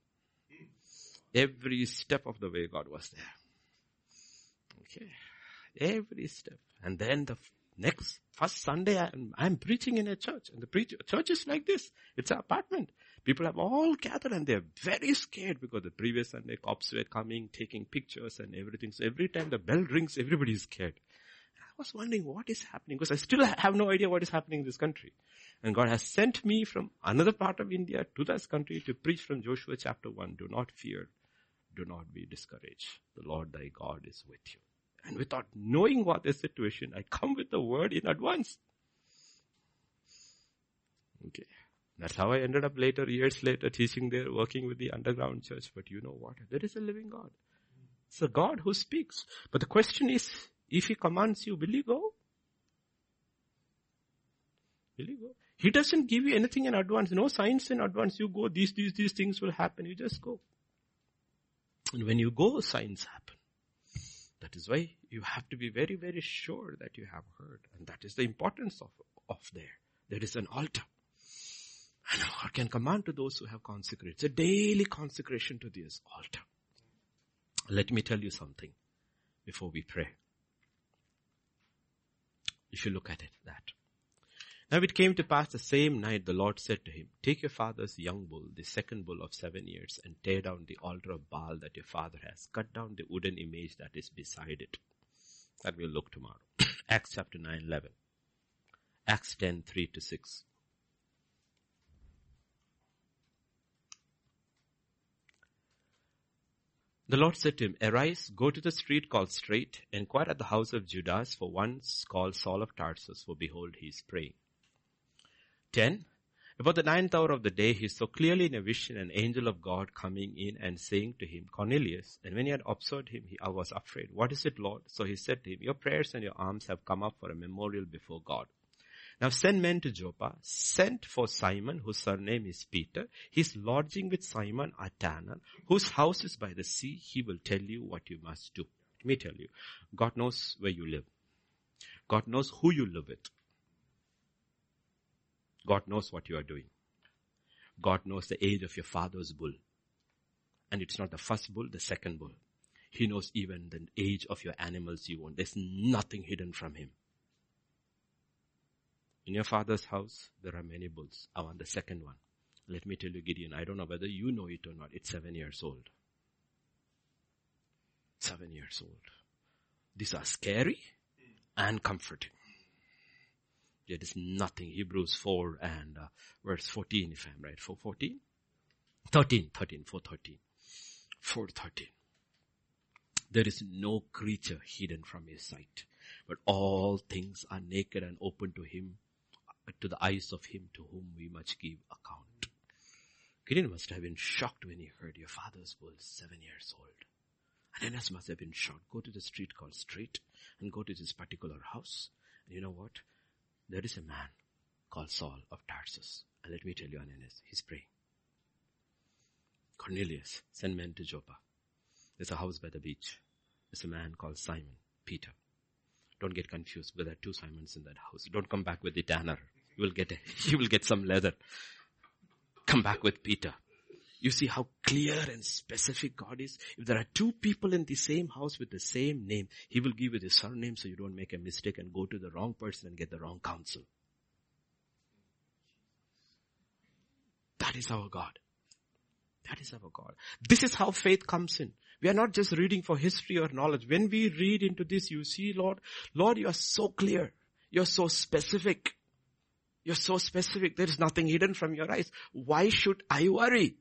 Every step of the way God was there. Okay. Every step. And then the Next, first Sunday, I'm, I'm preaching in a church, and the church is like this. It's an apartment. People have all gathered and they're very scared because the previous Sunday cops were coming, taking pictures and everything. So every time the bell rings, everybody is scared. I was wondering what is happening because I still have no idea what is happening in this country. And God has sent me from another part of India to this country to preach from Joshua chapter 1. Do not fear. Do not be discouraged. The Lord thy God is with you. And without knowing what the situation, I come with the word in advance. Okay. That's how I ended up later, years later, teaching there, working with the underground church. But you know what? There is a living God. It's a God who speaks. But the question is, if He commands you, will you go? Will you go? He doesn't give you anything in advance. No signs in advance. You go, these, these, these things will happen. You just go. And when you go, signs happen. That is why you have to be very, very sure that you have heard. And that is the importance of, of there. There is an altar. And God can command to those who have consecrated. It's a daily consecration to this altar. Let me tell you something before we pray. If you look at it, that. Now it came to pass the same night the Lord said to him, take your father's young bull, the second bull of seven years, and tear down the altar of Baal that your father has. Cut down the wooden image that is beside it. That we'll look tomorrow. [COUGHS] Acts chapter 9, 11. Acts 10, 3 to 6. The Lord said to him, Arise, go to the street called Straight, inquire at the house of Judas for one called Saul of Tarsus, for behold, he is praying. 10. About the ninth hour of the day, he saw clearly in a vision an angel of God coming in and saying to him, Cornelius. And when he had observed him, he was afraid. What is it, Lord? So he said to him, Your prayers and your alms have come up for a memorial before God. Now send men to Joppa, sent for Simon, whose surname is Peter. He's lodging with Simon a Tanner, whose house is by the sea. He will tell you what you must do. Let me tell you, God knows where you live. God knows who you live with. God knows what you are doing. God knows the age of your father's bull. And it's not the first bull, the second bull. He knows even the age of your animals you own. There's nothing hidden from him. In your father's house, there are many bulls. I want the second one. Let me tell you, Gideon, I don't know whether you know it or not. It's seven years old. Seven years old. These are scary and comforting. There is nothing. Hebrews 4 and uh, verse 14, if I'm right. 414? 13, 13, 413. 413. There is no creature hidden from his sight, but all things are naked and open to him to the eyes of him to whom we must give account. Gideon must have been shocked when he heard your father's bull seven years old. Ananias must have been shocked. Go to the street called street and go to this particular house. And you know what? There is a man called Saul of Tarsus. And let me tell you, Ananias, he's praying. Cornelius, send men to Joppa. There's a house by the beach. There's a man called Simon, Peter. Don't get confused. There are two Simons in that house. Don't come back with the tanner. You will get, a, [LAUGHS] you will get some leather. Come back with Peter. You see how clear and specific God is? If there are two people in the same house with the same name, He will give you the surname so you don't make a mistake and go to the wrong person and get the wrong counsel. That is our God. That is our God. This is how faith comes in. We are not just reading for history or knowledge. When we read into this, you see, Lord, Lord, you are so clear. You're so specific. You're so specific. There is nothing hidden from your eyes. Why should I worry?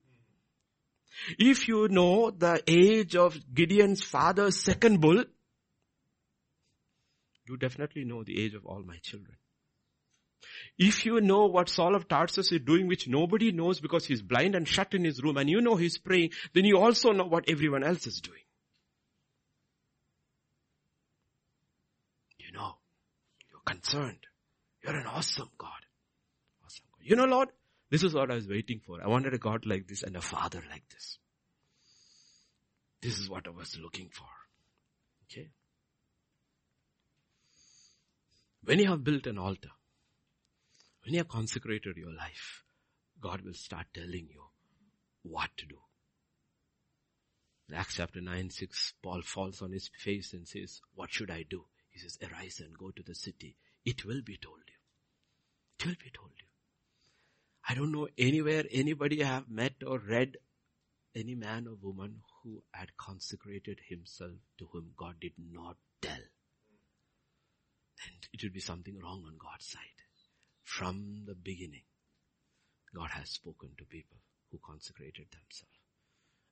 If you know the age of Gideon's father's second bull, you definitely know the age of all my children. If you know what Saul of Tarsus is doing, which nobody knows because he's blind and shut in his room, and you know he's praying, then you also know what everyone else is doing. You know, you're concerned. You're an awesome God. Awesome God. You know, Lord, this is what I was waiting for. I wanted a God like this and a father like this. This is what I was looking for. Okay? When you have built an altar, when you have consecrated your life, God will start telling you what to do. In Acts chapter 9, 6, Paul falls on his face and says, what should I do? He says, arise and go to the city. It will be told you. It will be told you. I don't know anywhere anybody I have met or read any man or woman who had consecrated himself to whom God did not tell. And it would be something wrong on God's side. From the beginning, God has spoken to people who consecrated themselves.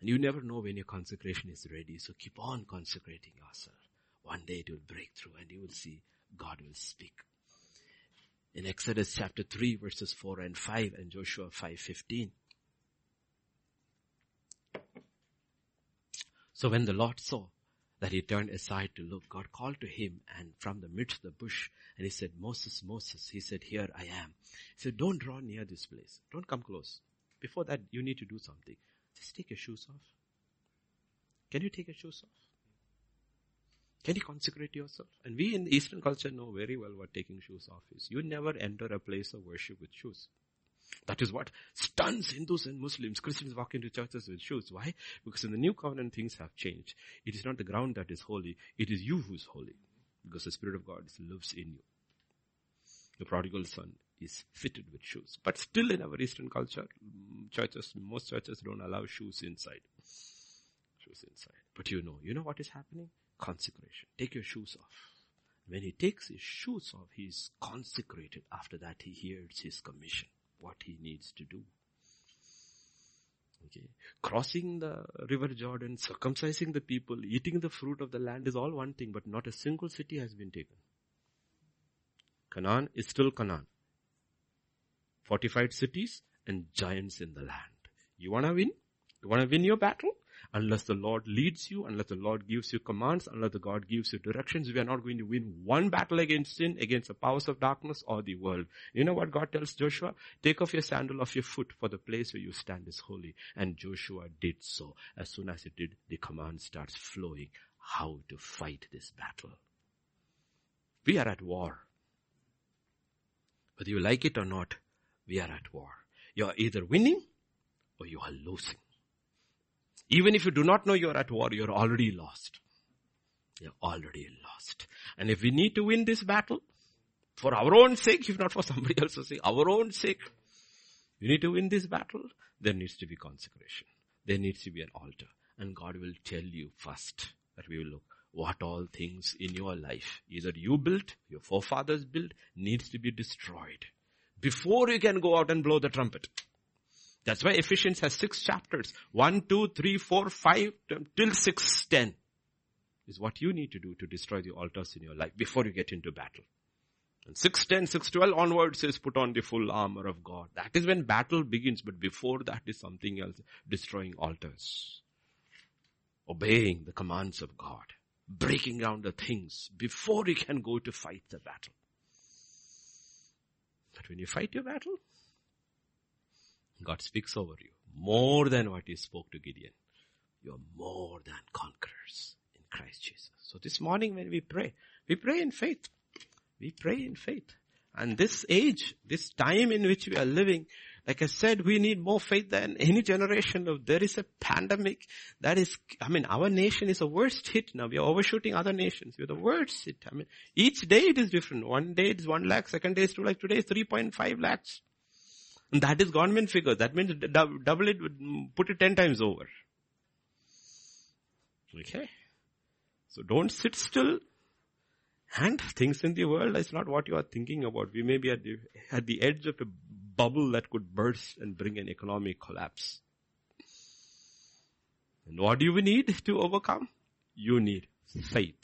And you never know when your consecration is ready, so keep on consecrating yourself. One day it will break through and you will see God will speak. In Exodus chapter 3 verses 4 and 5 and Joshua 5:15. So when the Lord saw that he turned aside to look. God called to him and from the midst of the bush and he said, Moses, Moses, he said, here I am. He said, don't draw near this place. Don't come close. Before that, you need to do something. Just take your shoes off. Can you take your shoes off? Can you consecrate yourself? And we in the Eastern culture know very well what taking shoes off is. You never enter a place of worship with shoes. That is what stuns Hindus and Muslims. Christians walk into churches with shoes. Why? Because in the new covenant things have changed. It is not the ground that is holy. It is you who is holy. Because the Spirit of God lives in you. The prodigal son is fitted with shoes. But still in our Eastern culture, mm, churches, most churches don't allow shoes inside. Shoes inside. But you know, you know what is happening? Consecration. Take your shoes off. When he takes his shoes off, he is consecrated. After that, he hears his commission what he needs to do. Okay. Crossing the river Jordan, circumcising the people, eating the fruit of the land is all one thing, but not a single city has been taken. Canaan is still Canaan. Fortified cities and giants in the land. You wanna win? You wanna win your battle? Unless the Lord leads you, unless the Lord gives you commands, unless the God gives you directions, we are not going to win one battle against sin, against the powers of darkness or the world. You know what God tells Joshua? Take off your sandal off your foot for the place where you stand is holy. And Joshua did so. As soon as he did, the command starts flowing. how to fight this battle. We are at war. Whether you like it or not, we are at war. You are either winning or you are losing. Even if you do not know you are at war, you are already lost. You're already lost. And if we need to win this battle, for our own sake, if not for somebody else's sake, our own sake, we need to win this battle, there needs to be consecration. There needs to be an altar. And God will tell you first that we will look what all things in your life, either you built, your forefathers built, needs to be destroyed before you can go out and blow the trumpet. That's why Ephesians has six chapters. One, two, three, four, five, till six, ten is what you need to do to destroy the altars in your life before you get into battle. And 610, 612 onwards says put on the full armor of God. That is when battle begins, but before that is something else, destroying altars. Obeying the commands of God. Breaking down the things before you can go to fight the battle. But when you fight your battle, God speaks over you more than what he spoke to Gideon. You're more than conquerors in Christ Jesus. So this morning when we pray, we pray in faith. We pray in faith. And this age, this time in which we are living, like I said, we need more faith than any generation. Of there is a pandemic that is, I mean, our nation is the worst hit now. We are overshooting other nations. We're the worst hit. I mean, each day it is different. One day it is one lakh, second day is two lakh, today is 3.5 lakhs. That is government figure. That means double it, put it 10 times over. Okay. So don't sit still. And things in the world is not what you are thinking about. We may be at the, at the edge of a bubble that could burst and bring an economic collapse. And what do you need to overcome? You need faith.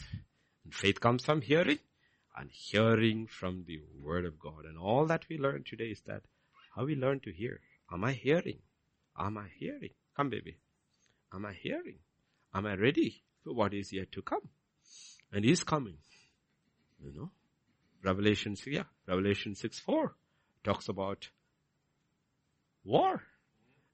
And faith comes from hearing and hearing from the word of God. And all that we learn today is that how we learn to hear. Am I hearing? Am I hearing? Come baby. Am I hearing? Am I ready for what is yet to come? And he's coming. You know? Revelation, yeah, Revelation 6 4 talks about war.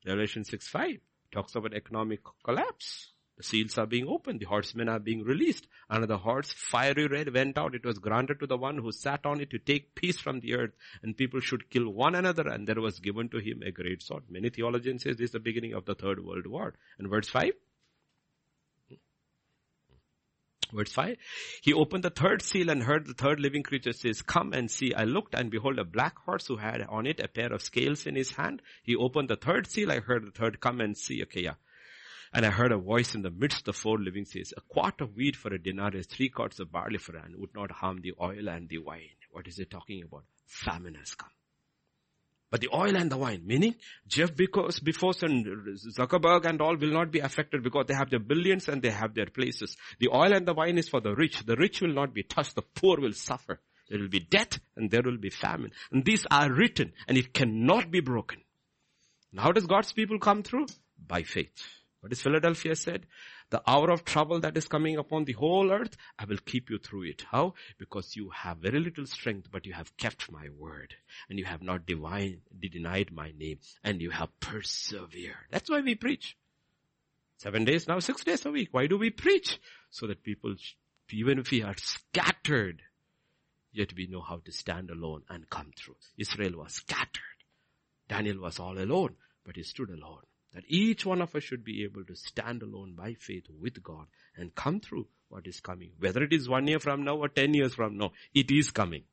Revelation 6 5 talks about economic collapse. The seals are being opened. The horsemen are being released. Another horse, fiery red, went out. It was granted to the one who sat on it to take peace from the earth. And people should kill one another. And there was given to him a great sword. Many theologians say this is the beginning of the third world war. And verse 5, Verse 5, he opened the third seal and heard the third living creature says, come and see. I looked and behold a black horse who had on it a pair of scales in his hand. He opened the third seal. I heard the third come and see. Okay, yeah. And I heard a voice in the midst of four living says, a quart of wheat for a dinar is three quarts of barley for an would not harm the oil and the wine. What is it talking about? Famine has come. But the oil and the wine, meaning Jeff Bezos before and Zuckerberg and all will not be affected because they have their billions and they have their places. The oil and the wine is for the rich. The rich will not be touched. The poor will suffer. There will be death and there will be famine. And these are written and it cannot be broken. And how does God's people come through? By faith. What is Philadelphia said? The hour of trouble that is coming upon the whole earth, I will keep you through it. How? Because you have very little strength, but you have kept my word. And you have not divine, denied my name. And you have persevered. That's why we preach. Seven days now, six days a week. Why do we preach? So that people, even if we are scattered, yet we know how to stand alone and come through. Israel was scattered. Daniel was all alone, but he stood alone. That each one of us should be able to stand alone by faith with God and come through what is coming. Whether it is one year from now or ten years from now, it is coming.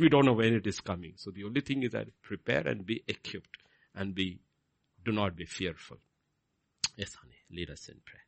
We don't know when it is coming. So the only thing is that prepare and be equipped and be, do not be fearful. Yes, honey, lead us in prayer.